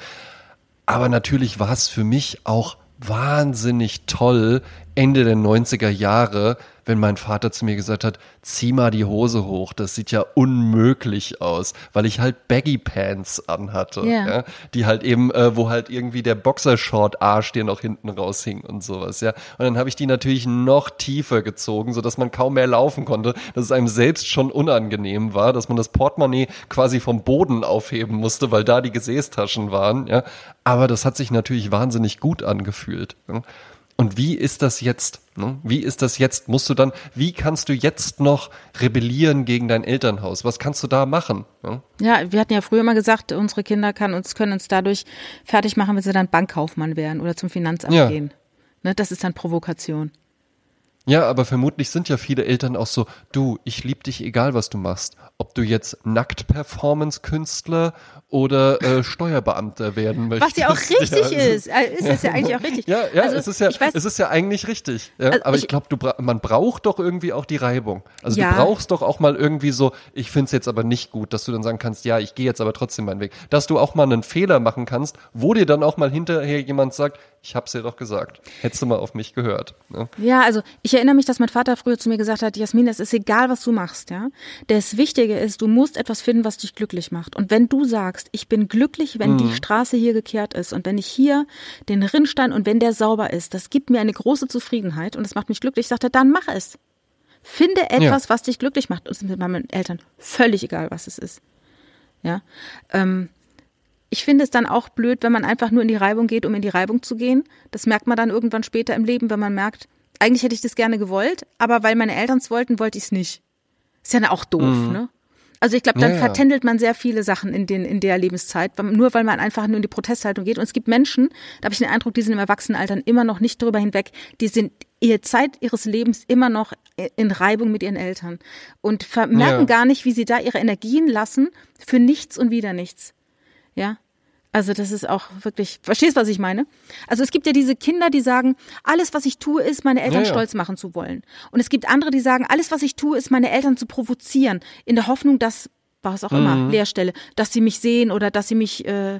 Aber natürlich war es für mich auch wahnsinnig toll, Ende der 90er Jahre, wenn mein Vater zu mir gesagt hat, zieh mal die Hose hoch, das sieht ja unmöglich aus, weil ich halt Baggy Pants anhatte, yeah. ja, die halt eben, äh, wo halt irgendwie der Boxershort Arsch dir noch hinten raushing und sowas, ja. Und dann habe ich die natürlich noch tiefer gezogen, so dass man kaum mehr laufen konnte, dass es einem selbst schon unangenehm war, dass man das Portemonnaie quasi vom Boden aufheben musste, weil da die Gesäßtaschen waren, ja. Aber das hat sich natürlich wahnsinnig gut angefühlt. Ja? Und wie ist das jetzt? Ne? Wie ist das jetzt? Musst du dann, wie kannst du jetzt noch rebellieren gegen dein Elternhaus? Was kannst du da machen? Ja, ja wir hatten ja früher mal gesagt, unsere Kinder kann uns, können uns dadurch fertig machen, wenn sie dann Bankkaufmann werden oder zum Finanzamt ja. gehen. Ne, das ist dann Provokation. Ja, aber vermutlich sind ja viele Eltern auch so, du, ich lieb dich egal, was du machst. Ob du jetzt Nackt-Performance-Künstler oder äh, Steuerbeamter werden möchtest. Was ja auch richtig ja, also, ist. Äh, ist es ja eigentlich auch richtig. Ja, ja, also, es, ist ja weiß, es ist ja eigentlich richtig. Ja? Also aber ich, ich glaube, bra man braucht doch irgendwie auch die Reibung. Also ja. du brauchst doch auch mal irgendwie so, ich find's jetzt aber nicht gut, dass du dann sagen kannst, ja, ich gehe jetzt aber trotzdem meinen Weg. Dass du auch mal einen Fehler machen kannst, wo dir dann auch mal hinterher jemand sagt, ich hab's dir doch gesagt. Hättest du mal auf mich gehört. Ne? Ja, also ich erinnere mich, dass mein Vater früher zu mir gesagt hat, Jasmin, es ist egal, was du machst, ja. Das Wichtige ist, du musst etwas finden, was dich glücklich macht. Und wenn du sagst, ich bin glücklich, wenn mhm. die Straße hier gekehrt ist und wenn ich hier den Rinnstein und wenn der sauber ist, das gibt mir eine große Zufriedenheit und das macht mich glücklich, sagt er, dann mach es. Finde etwas, ja. was dich glücklich macht. Und es ist mit meinen Eltern völlig egal, was es ist. Ja. Ähm, ich finde es dann auch blöd, wenn man einfach nur in die Reibung geht, um in die Reibung zu gehen. Das merkt man dann irgendwann später im Leben, wenn man merkt, eigentlich hätte ich das gerne gewollt, aber weil meine Eltern es wollten, wollte ich es nicht. Ist ja auch doof, mhm. ne? Also ich glaube, dann ja, vertändelt man sehr viele Sachen in, den, in der Lebenszeit, nur weil man einfach nur in die Protesthaltung geht. Und es gibt Menschen, da habe ich den Eindruck, die sind im Erwachsenenalter immer noch nicht darüber hinweg, die sind ihre Zeit ihres Lebens immer noch in Reibung mit ihren Eltern und merken ja. gar nicht, wie sie da ihre Energien lassen für nichts und wieder nichts. Ja, also das ist auch wirklich, verstehst, was ich meine? Also es gibt ja diese Kinder, die sagen, alles, was ich tue, ist, meine Eltern ja, ja. stolz machen zu wollen. Und es gibt andere, die sagen, alles, was ich tue, ist, meine Eltern zu provozieren, in der Hoffnung, dass, was auch immer, mhm. Leerstelle, dass sie mich sehen oder dass sie mich, äh,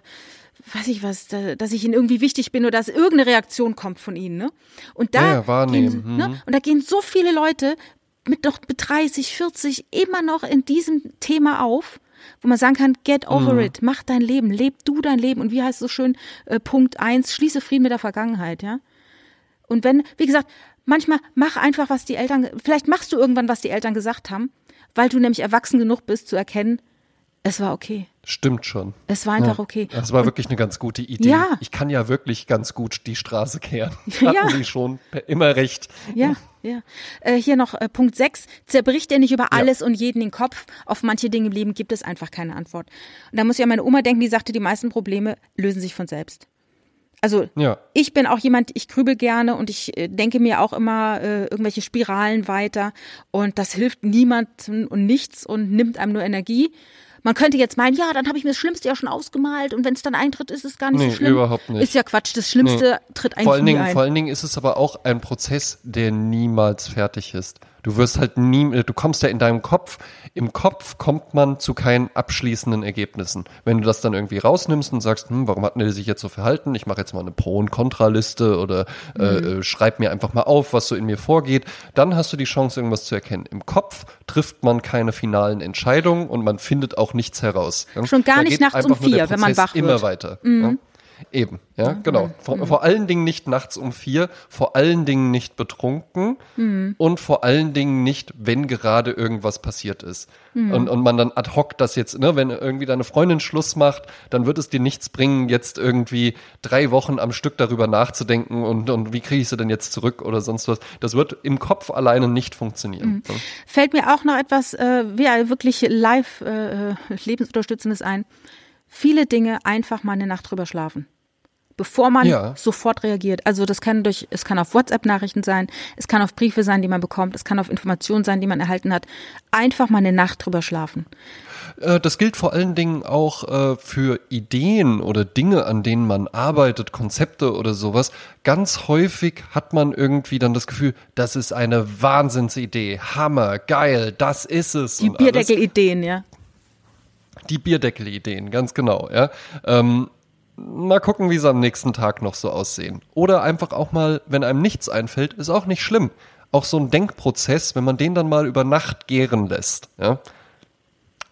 weiß ich was, dass ich ihnen irgendwie wichtig bin oder dass irgendeine Reaktion kommt von ihnen. Ne? Und da ja, wahrnehmen. Gehen, ne? Und da gehen so viele Leute mit doch mit 30, 40 immer noch in diesem Thema auf wo man sagen kann, get over mhm. it, mach dein Leben, leb du dein Leben und wie heißt es so schön, äh, Punkt eins, schließe Frieden mit der Vergangenheit, ja. Und wenn, wie gesagt, manchmal mach einfach, was die Eltern, vielleicht machst du irgendwann, was die Eltern gesagt haben, weil du nämlich erwachsen genug bist zu erkennen, es war okay. Stimmt schon. Es war einfach ja. okay. Das war und, wirklich eine ganz gute Idee. Ja. Ich kann ja wirklich ganz gut die Straße kehren. Hatten ja. Sie schon immer recht. Ja, ja. Äh, hier noch äh, Punkt 6. Zerbricht er nicht über alles ja. und jeden den Kopf. Auf manche Dinge im Leben gibt es einfach keine Antwort. Und da muss ich an meine Oma denken, die sagte, die meisten Probleme lösen sich von selbst. Also ja. ich bin auch jemand, ich grübel gerne und ich äh, denke mir auch immer äh, irgendwelche Spiralen weiter und das hilft niemandem und nichts und nimmt einem nur Energie. Man könnte jetzt meinen, ja, dann habe ich mir das Schlimmste ja schon ausgemalt und wenn es dann eintritt, ist es gar nicht nee, so schlimm. überhaupt nicht. Ist ja Quatsch. Das Schlimmste nee. tritt eigentlich vor allen nie Dingen, ein. Vor allen Dingen ist es aber auch ein Prozess, der niemals fertig ist. Du wirst halt nie, du kommst ja in deinem Kopf, im Kopf kommt man zu keinen abschließenden Ergebnissen. Wenn du das dann irgendwie rausnimmst und sagst, hm, warum hat er sich jetzt so verhalten? Ich mache jetzt mal eine Pro- und Kontraliste oder äh, mhm. äh, schreib mir einfach mal auf, was so in mir vorgeht, dann hast du die Chance, irgendwas zu erkennen. Im Kopf trifft man keine finalen Entscheidungen und man findet auch nichts heraus. Schon gar da nicht nachts um vier, wenn man wach wird. Immer weiter. Mhm. Ja? Eben, ja, ja genau. Vor, mhm. vor, allen Dingen nicht nachts um vier, vor allen Dingen nicht betrunken mhm. und vor allen Dingen nicht, wenn gerade irgendwas passiert ist. Mhm. Und, und man dann ad hoc das jetzt, ne, wenn irgendwie deine Freundin Schluss macht, dann wird es dir nichts bringen, jetzt irgendwie drei Wochen am Stück darüber nachzudenken und, und wie kriege ich sie denn jetzt zurück oder sonst was. Das wird im Kopf alleine nicht funktionieren. Mhm. Ja. Fällt mir auch noch etwas, äh, wie wirklich live äh, äh lebensunterstützendes ein viele Dinge einfach mal eine Nacht drüber schlafen. Bevor man ja. sofort reagiert. Also das kann durch, es kann auf WhatsApp-Nachrichten sein, es kann auf Briefe sein, die man bekommt, es kann auf Informationen sein, die man erhalten hat. Einfach mal eine Nacht drüber schlafen. Äh, das gilt vor allen Dingen auch äh, für Ideen oder Dinge, an denen man arbeitet, Konzepte oder sowas. Ganz häufig hat man irgendwie dann das Gefühl, das ist eine Wahnsinnsidee, Hammer, geil, das ist es. Die Bierdeckel-Ideen, ja. Die Bierdeckel-Ideen, ganz genau, ja. Ähm, mal gucken, wie sie am nächsten Tag noch so aussehen. Oder einfach auch mal, wenn einem nichts einfällt, ist auch nicht schlimm. Auch so ein Denkprozess, wenn man den dann mal über Nacht gären lässt. Ja?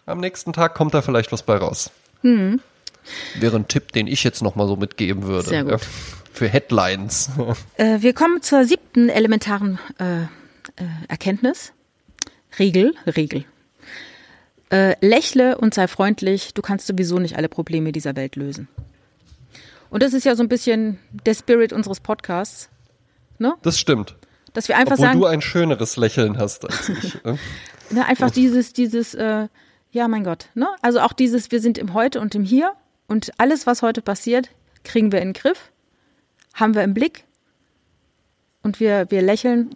Am nächsten Tag kommt da vielleicht was bei raus. Hm. Wäre ein Tipp, den ich jetzt noch mal so mitgeben würde. Sehr gut. Ja, für Headlines. Äh, wir kommen zur siebten elementaren äh, äh, Erkenntnis. Regel, Regel. Äh, lächle und sei freundlich. Du kannst sowieso nicht alle Probleme dieser Welt lösen. Und das ist ja so ein bisschen der Spirit unseres Podcasts. Ne? Das stimmt. Dass wir einfach Obwohl sagen. du ein schöneres Lächeln hast als ich. ne, einfach dieses, dieses, äh, ja, mein Gott. Ne? Also auch dieses, wir sind im Heute und im Hier und alles, was heute passiert, kriegen wir in den Griff, haben wir im Blick und wir, wir lächeln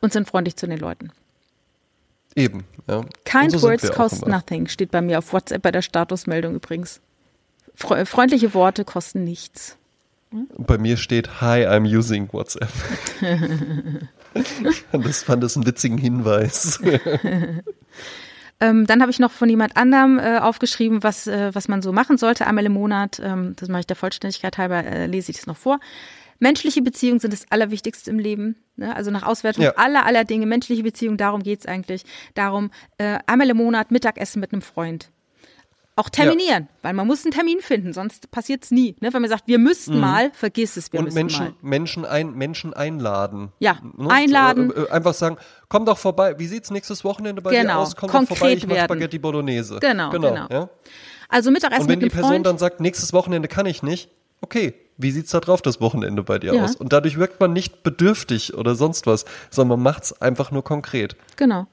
und sind freundlich zu den Leuten. Eben, ja. Kind so words cost nothing, steht bei mir auf WhatsApp bei der Statusmeldung übrigens. Freundliche Worte kosten nichts. Hm? Bei mir steht Hi, I'm using WhatsApp. ich fand das, fand das einen witzigen Hinweis. ähm, dann habe ich noch von jemand anderem äh, aufgeschrieben, was, äh, was man so machen sollte einmal im Monat. Ähm, das mache ich der Vollständigkeit halber, äh, lese ich das noch vor. Menschliche Beziehungen sind das Allerwichtigste im Leben. Ne? Also nach Auswertung ja. aller, aller Dinge. Menschliche Beziehungen, darum geht es eigentlich. Darum, äh, einmal im Monat Mittagessen mit einem Freund. Auch terminieren, ja. weil man muss einen Termin finden, sonst passiert es nie. Ne? Wenn man sagt, wir müssten mhm. mal, vergiss es, wir Und müssen Menschen, mal. Menschen, ein, Menschen einladen. Ja, ne? einladen. Äh, äh, einfach sagen, komm doch vorbei. Wie sieht es nächstes Wochenende bei genau. dir aus? Komm Konkret doch vorbei, ich mache Spaghetti Bolognese. Genau, genau. genau. Ja? Also Mittagessen Und wenn die Person Freund, dann sagt, nächstes Wochenende kann ich nicht, okay, wie sieht es da drauf das Wochenende bei dir ja. aus? Und dadurch wirkt man nicht bedürftig oder sonst was, sondern man macht es einfach nur konkret. Genau.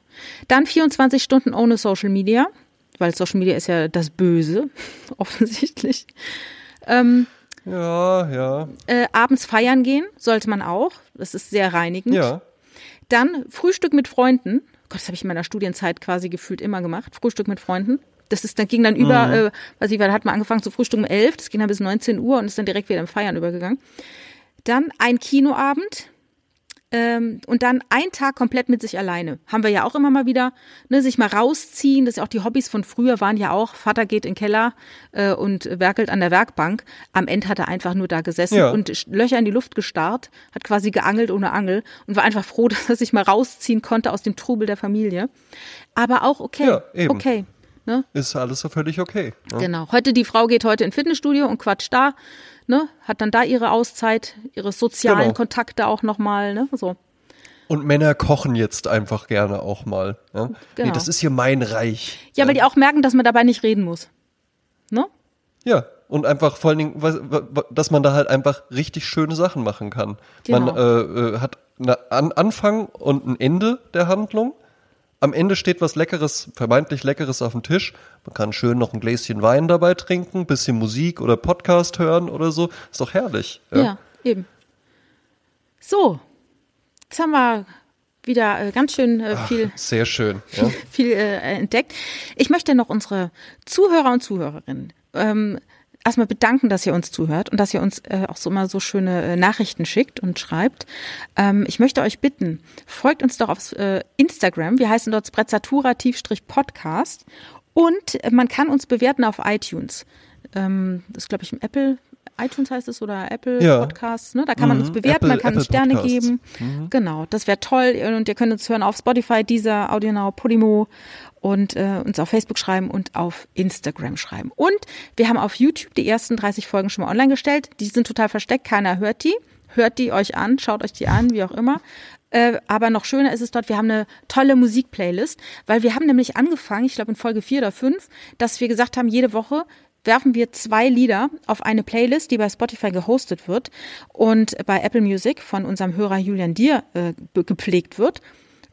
Dann 24 Stunden ohne Social Media weil Social Media ist ja das Böse, offensichtlich. Ähm, ja, ja. Äh, abends feiern gehen sollte man auch. Das ist sehr reinigend. Ja. Dann Frühstück mit Freunden. Gott, das habe ich in meiner Studienzeit quasi gefühlt immer gemacht. Frühstück mit Freunden. Das ist, dann ging dann über, mhm. äh, weiß ich, da hat man angefangen zu Frühstück um elf, das ging dann bis 19 Uhr und ist dann direkt wieder im Feiern übergegangen. Dann ein Kinoabend ähm, und dann ein Tag komplett mit sich alleine. Haben wir ja auch immer mal wieder, ne, sich mal rausziehen. Das ist ja auch die Hobbys von früher waren ja auch, Vater geht in den Keller äh, und werkelt an der Werkbank. Am Ende hat er einfach nur da gesessen ja. und Löcher in die Luft gestarrt, hat quasi geangelt ohne Angel und war einfach froh, dass er sich mal rausziehen konnte aus dem Trubel der Familie. Aber auch okay. Ja. Okay. Ne? Ist alles so völlig okay. Ne? Genau. Heute die Frau geht heute ins Fitnessstudio und quatscht da ne, hat dann da ihre Auszeit, ihre sozialen genau. Kontakte auch nochmal, ne, so. Und Männer kochen jetzt einfach gerne auch mal. Ja? Genau. Nee, das ist hier mein Reich. Ja, ja, weil die auch merken, dass man dabei nicht reden muss. Ne? Ja, und einfach vor allen Dingen, dass man da halt einfach richtig schöne Sachen machen kann. Genau. Man äh, äh hat einen Anfang und ein Ende der Handlung am Ende steht was Leckeres, vermeintlich Leckeres auf dem Tisch. Man kann schön noch ein Gläschen Wein dabei trinken, bisschen Musik oder Podcast hören oder so. Ist doch herrlich. Ja, ja eben. So, jetzt haben wir wieder äh, ganz schön äh, viel. Ach, sehr schön. Viel, viel äh, entdeckt. Ich möchte noch unsere Zuhörer und Zuhörerinnen ähm, erstmal bedanken, dass ihr uns zuhört und dass ihr uns äh, auch so immer so schöne äh, Nachrichten schickt und schreibt. Ähm, ich möchte euch bitten, folgt uns doch auf äh, Instagram. Wir heißen dort Sprezzatura-Podcast und man kann uns bewerten auf iTunes. Ähm, das ist, glaube ich, im Apple iTunes heißt es oder Apple ja. Podcasts, ne? Da kann man uns mhm. bewerten, Apple, man kann Apple uns Sterne Podcasts. geben. Mhm. Genau, das wäre toll. Und ihr könnt uns hören auf Spotify, Deezer, AudioNow, Podimo und äh, uns auf Facebook schreiben und auf Instagram schreiben. Und wir haben auf YouTube die ersten 30 Folgen schon mal online gestellt. Die sind total versteckt, keiner hört die. Hört die euch an, schaut euch die an, wie auch immer. Äh, aber noch schöner ist es dort, wir haben eine tolle Musikplaylist, weil wir haben nämlich angefangen, ich glaube in Folge 4 oder 5, dass wir gesagt haben, jede Woche werfen wir zwei Lieder auf eine Playlist, die bei Spotify gehostet wird und bei Apple Music von unserem Hörer Julian Dier äh, gepflegt wird.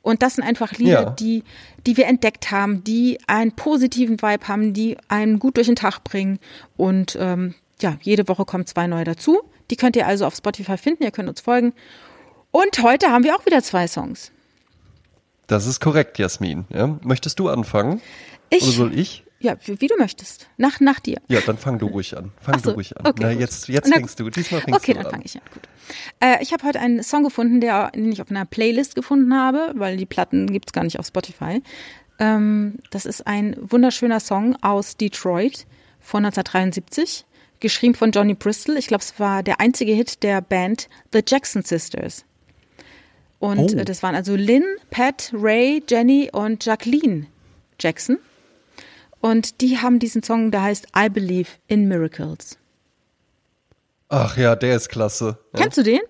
Und das sind einfach Lieder, ja. die, die wir entdeckt haben, die einen positiven Vibe haben, die einen gut durch den Tag bringen und ähm, ja, jede Woche kommen zwei neue dazu. Die könnt ihr also auf Spotify finden, ihr könnt uns folgen. Und heute haben wir auch wieder zwei Songs. Das ist korrekt, Jasmin. Ja, möchtest du anfangen? Ich, Oder soll ich? Ja, wie, du möchtest. Nach, nach dir. Ja, dann fang du ruhig an. Fang so, du ruhig an. okay, Na, jetzt jetzt Na, fängst du. Diesmal fängst Okay, du dann an. fange ich an. Gut. Äh, ich habe heute einen Song gefunden, der, den ich auf einer Playlist gefunden habe, weil die Platten gibt's gar nicht auf Spotify. Ähm, das ist ein wunderschöner Song aus Detroit von 1973, geschrieben von Johnny Bristol. Ich glaube, es war der einzige Hit der Band The Jackson Sisters. Und Oh. äh, das waren also Lynn, Pat, Ray, Jenny und Jacqueline Jackson. Und die haben diesen Song, der heißt I Believe in Miracles. Ach ja, der ist klasse. Ja. Kennst du den?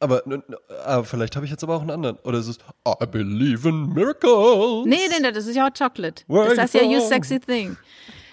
Aber, ah, vielleicht habe ich jetzt aber auch einen anderen. Oder es ist I believe in miracles. Nee, nee, nee, das ist ja Hot Chocolate. Where Das heißt ja you? Sexy Thing.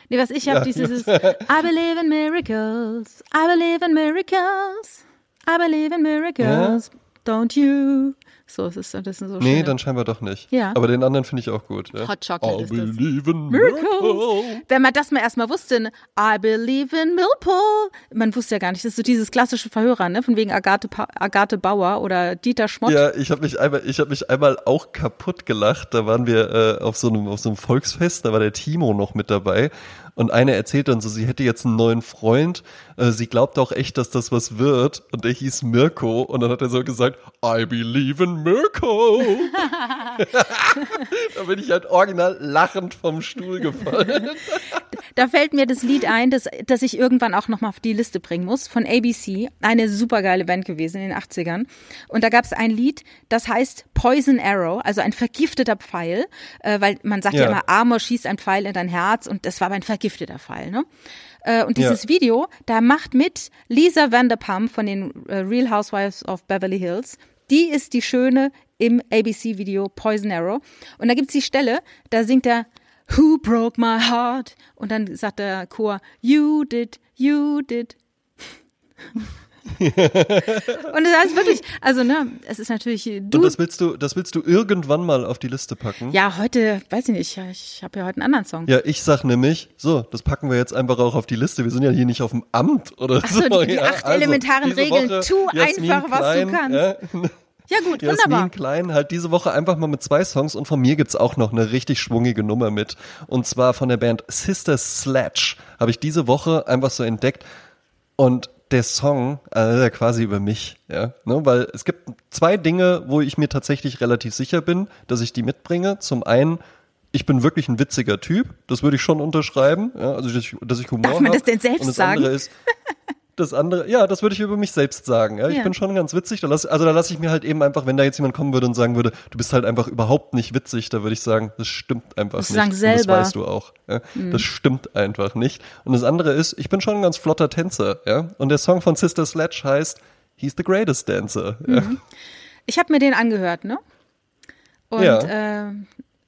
Nee, was ich habe, Ja, dieses I believe in miracles, I believe in miracles, I believe in miracles, don't you? So, das ist, das ist so Nee, schön. dann scheinbar doch nicht. Ja. Aber den anderen finde ich auch gut. Ja. Hot Chocolate I ist das. believe in Miracles. Wenn man das mal erstmal wusste, ne? I believe in Millpool. Man wusste ja gar nicht, das ist so dieses klassische Verhörer, ne? Von wegen Agathe, Pa- Agathe Bauer oder Dieter Schmott. Ja, ich habe mich einmal, ich habe mich einmal auch kaputt gelacht. Da waren wir äh, auf so einem auf so einem Volksfest, da war der Timo noch mit dabei und eine erzählt dann so, sie hätte jetzt einen neuen Freund. Äh, sie glaubt auch echt, dass das was wird und der hieß Mirko und dann hat er so gesagt, I believe in Mirko. da bin ich halt original lachend vom Stuhl gefallen. Da fällt mir das Lied ein, das, das ich irgendwann auch nochmal auf die Liste bringen muss, von ABC. Eine supergeile Band gewesen in den 80ern. Und da gab es ein Lied, das heißt Poison Arrow, also ein vergifteter Pfeil, äh, weil man sagt ja. Ja. immer, Amor schießt ein Pfeil in dein Herz und das war aber ein vergifteter Pfeil. Ne? Äh, und dieses Ja. Video, da macht mit Lisa Vanderpump von den äh, Real Housewives of Beverly Hills, die ist die Schöne im ABC-Video Poison Arrow. Und da gibt's die Stelle, da singt er Who broke my heart? Und dann sagt der Chor, You did, you did. Und das heißt wirklich, also ne, es ist natürlich, Und du, das willst du, das willst du irgendwann mal auf die Liste packen? ja, heute, weiß ich nicht, ich habe ja heute einen anderen Song. Ja, ich sag nämlich, so, das packen wir jetzt einfach auch auf die Liste. Wir sind ja hier nicht auf dem Amt oder Ach so, so. die- die ja, acht elementaren diese Regeln. Tu Jasmin einfach, was du kannst. Ja, Ja gut, Jasmin wunderbar. Klein halt diese Woche einfach mal mit zwei Songs und von mir gibt's auch noch eine richtig schwungige Nummer mit. Und zwar von der Band Sister Sledge habe ich diese Woche einfach so entdeckt. Und der Song, also der quasi über mich, ja, ne, weil es gibt zwei Dinge, wo ich mir tatsächlich relativ sicher bin, dass ich die mitbringe. Zum einen, ich bin wirklich ein witziger Typ, das würde ich schon unterschreiben, ja, also dass ich, dass ich Humor Darf man das denn selbst Und das sagen? andere ist, das andere, ja, das würde ich über mich selbst sagen. Ja, ich Ja. bin schon ganz witzig. Da lass, also da lasse ich mir halt eben einfach, wenn da jetzt jemand kommen würde und sagen würde, du bist halt einfach überhaupt nicht witzig, da würde ich sagen, das stimmt einfach Das nicht. sagen Und selber. Mhm. Das weißt du auch. Ja? Das stimmt einfach nicht. Und das andere ist, ich bin schon ein ganz flotter Tänzer. Ja? Und der Song von Sister Sledge heißt He's the greatest dancer. Mhm. Ich habe mir den angehört, ne? Und Ja. äh,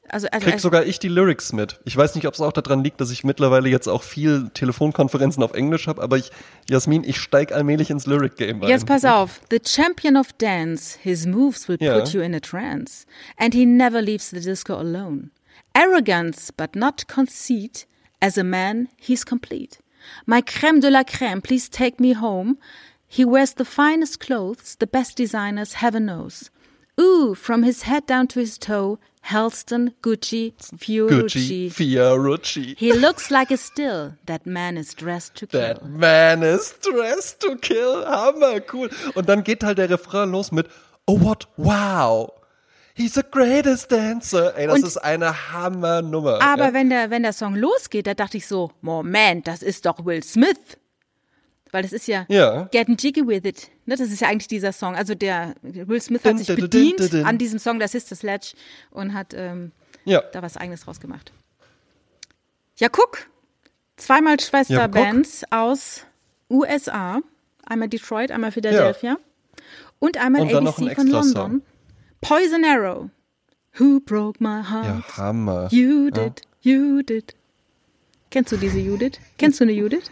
also, also Krieg sogar ich die Lyrics mit. Ich weiß nicht, ob es auch daran liegt, dass ich mittlerweile jetzt auch viel Telefonkonferenzen auf Englisch habe, aber ich, Jasmin, ich steig allmählich ins Lyric-Game ein. Jetzt pass auf. The champion of dance, his moves will Ja. put you in a trance. And he never leaves the disco alone. Arrogance, but not conceit. As a man, he's complete. My creme de la creme, please take me home. He wears the finest clothes, the best designers heaven knows. Ooh, from his head down to his toe, Halston, Gucci, Gucci, Fiorucci. Fiorucci. He looks like a still. That man is dressed to kill. That man is dressed to kill. Hammer, cool. Und dann geht halt der Refrain los mit Oh what, wow. He's the greatest dancer. Ey, das Und- ist eine Hammernummer. Aber ja. wenn der, wenn der Song losgeht, da dachte ich so, Moment, das ist doch Will Smith. Weil das ist ja, Ja. Getting Jiggy With It. Ne, das ist ja eigentlich dieser Song. Also der Will Smith hat sich bedient an diesem Song der Sister Sledge und hat ähm, ja. da was eigenes rausgemacht. Ja, guck. Zweimal Schwesterbands aus USA. Einmal Detroit, einmal Philadelphia. Und einmal Und ABC ein von. London. Poison Arrow. Who broke my heart? Ja, Hammer. You did, you did. Kennst du diese Judith? Kennst du eine Judith?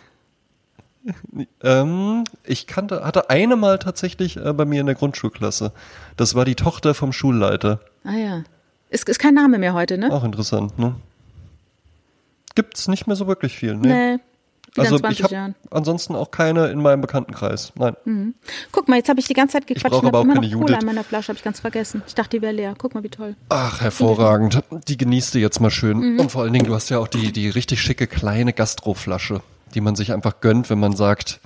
Ähm, ich kannte, hatte eine mal tatsächlich äh, bei mir in der Grundschulklasse. Das war die Tochter vom Schulleiter. Ah ja. Ist, ist kein Name mehr heute, ne? Auch interessant, ne? Gibt's nicht mehr so wirklich viel, ne? Nee. Wieder also in 20 ich habe Jahren. ansonsten auch keine in meinem Bekanntenkreis. Nein. Mhm. Guck mal, jetzt habe ich die ganze Zeit gequatscht brauche und aber auch keine Cola Judith. in meiner Flasche, habe ich ganz vergessen. Ich dachte, die wäre leer. Guck mal, wie toll. Ach, hervorragend. Die genießt du jetzt mal schön. Mhm. Und vor allen Dingen, du hast ja auch die, die richtig schicke kleine Gastroflasche, die man sich einfach gönnt, wenn man sagt,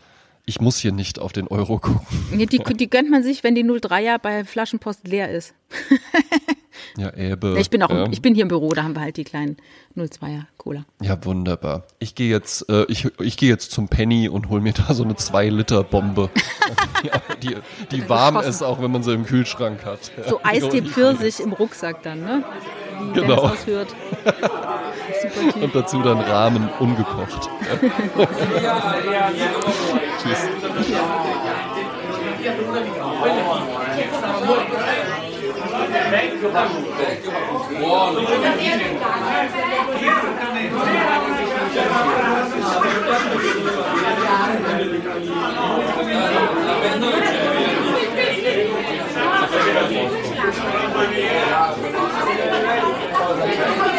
ich muss hier nicht auf den Euro gucken. Die, die, die gönnt man sich, wenn die 03er bei Flaschenpost leer ist. Ja, Äbe. Ich bin auch, ja. ich bin hier im Büro, da haben wir halt die kleinen 02er Cola. Ja, wunderbar. Ich gehe jetzt, äh, ich, ich gehe jetzt zum Penny und hol mir da so eine 2-Liter-Bombe. ja, die, die warm Geschossen. ist, auch wenn man sie im Kühlschrank hat. So Eistee Pfirsich im Rucksack dann, ne? wie genau. Dennis aushört. Und dazu dann Rahmen ungekocht. Tschüss. was like,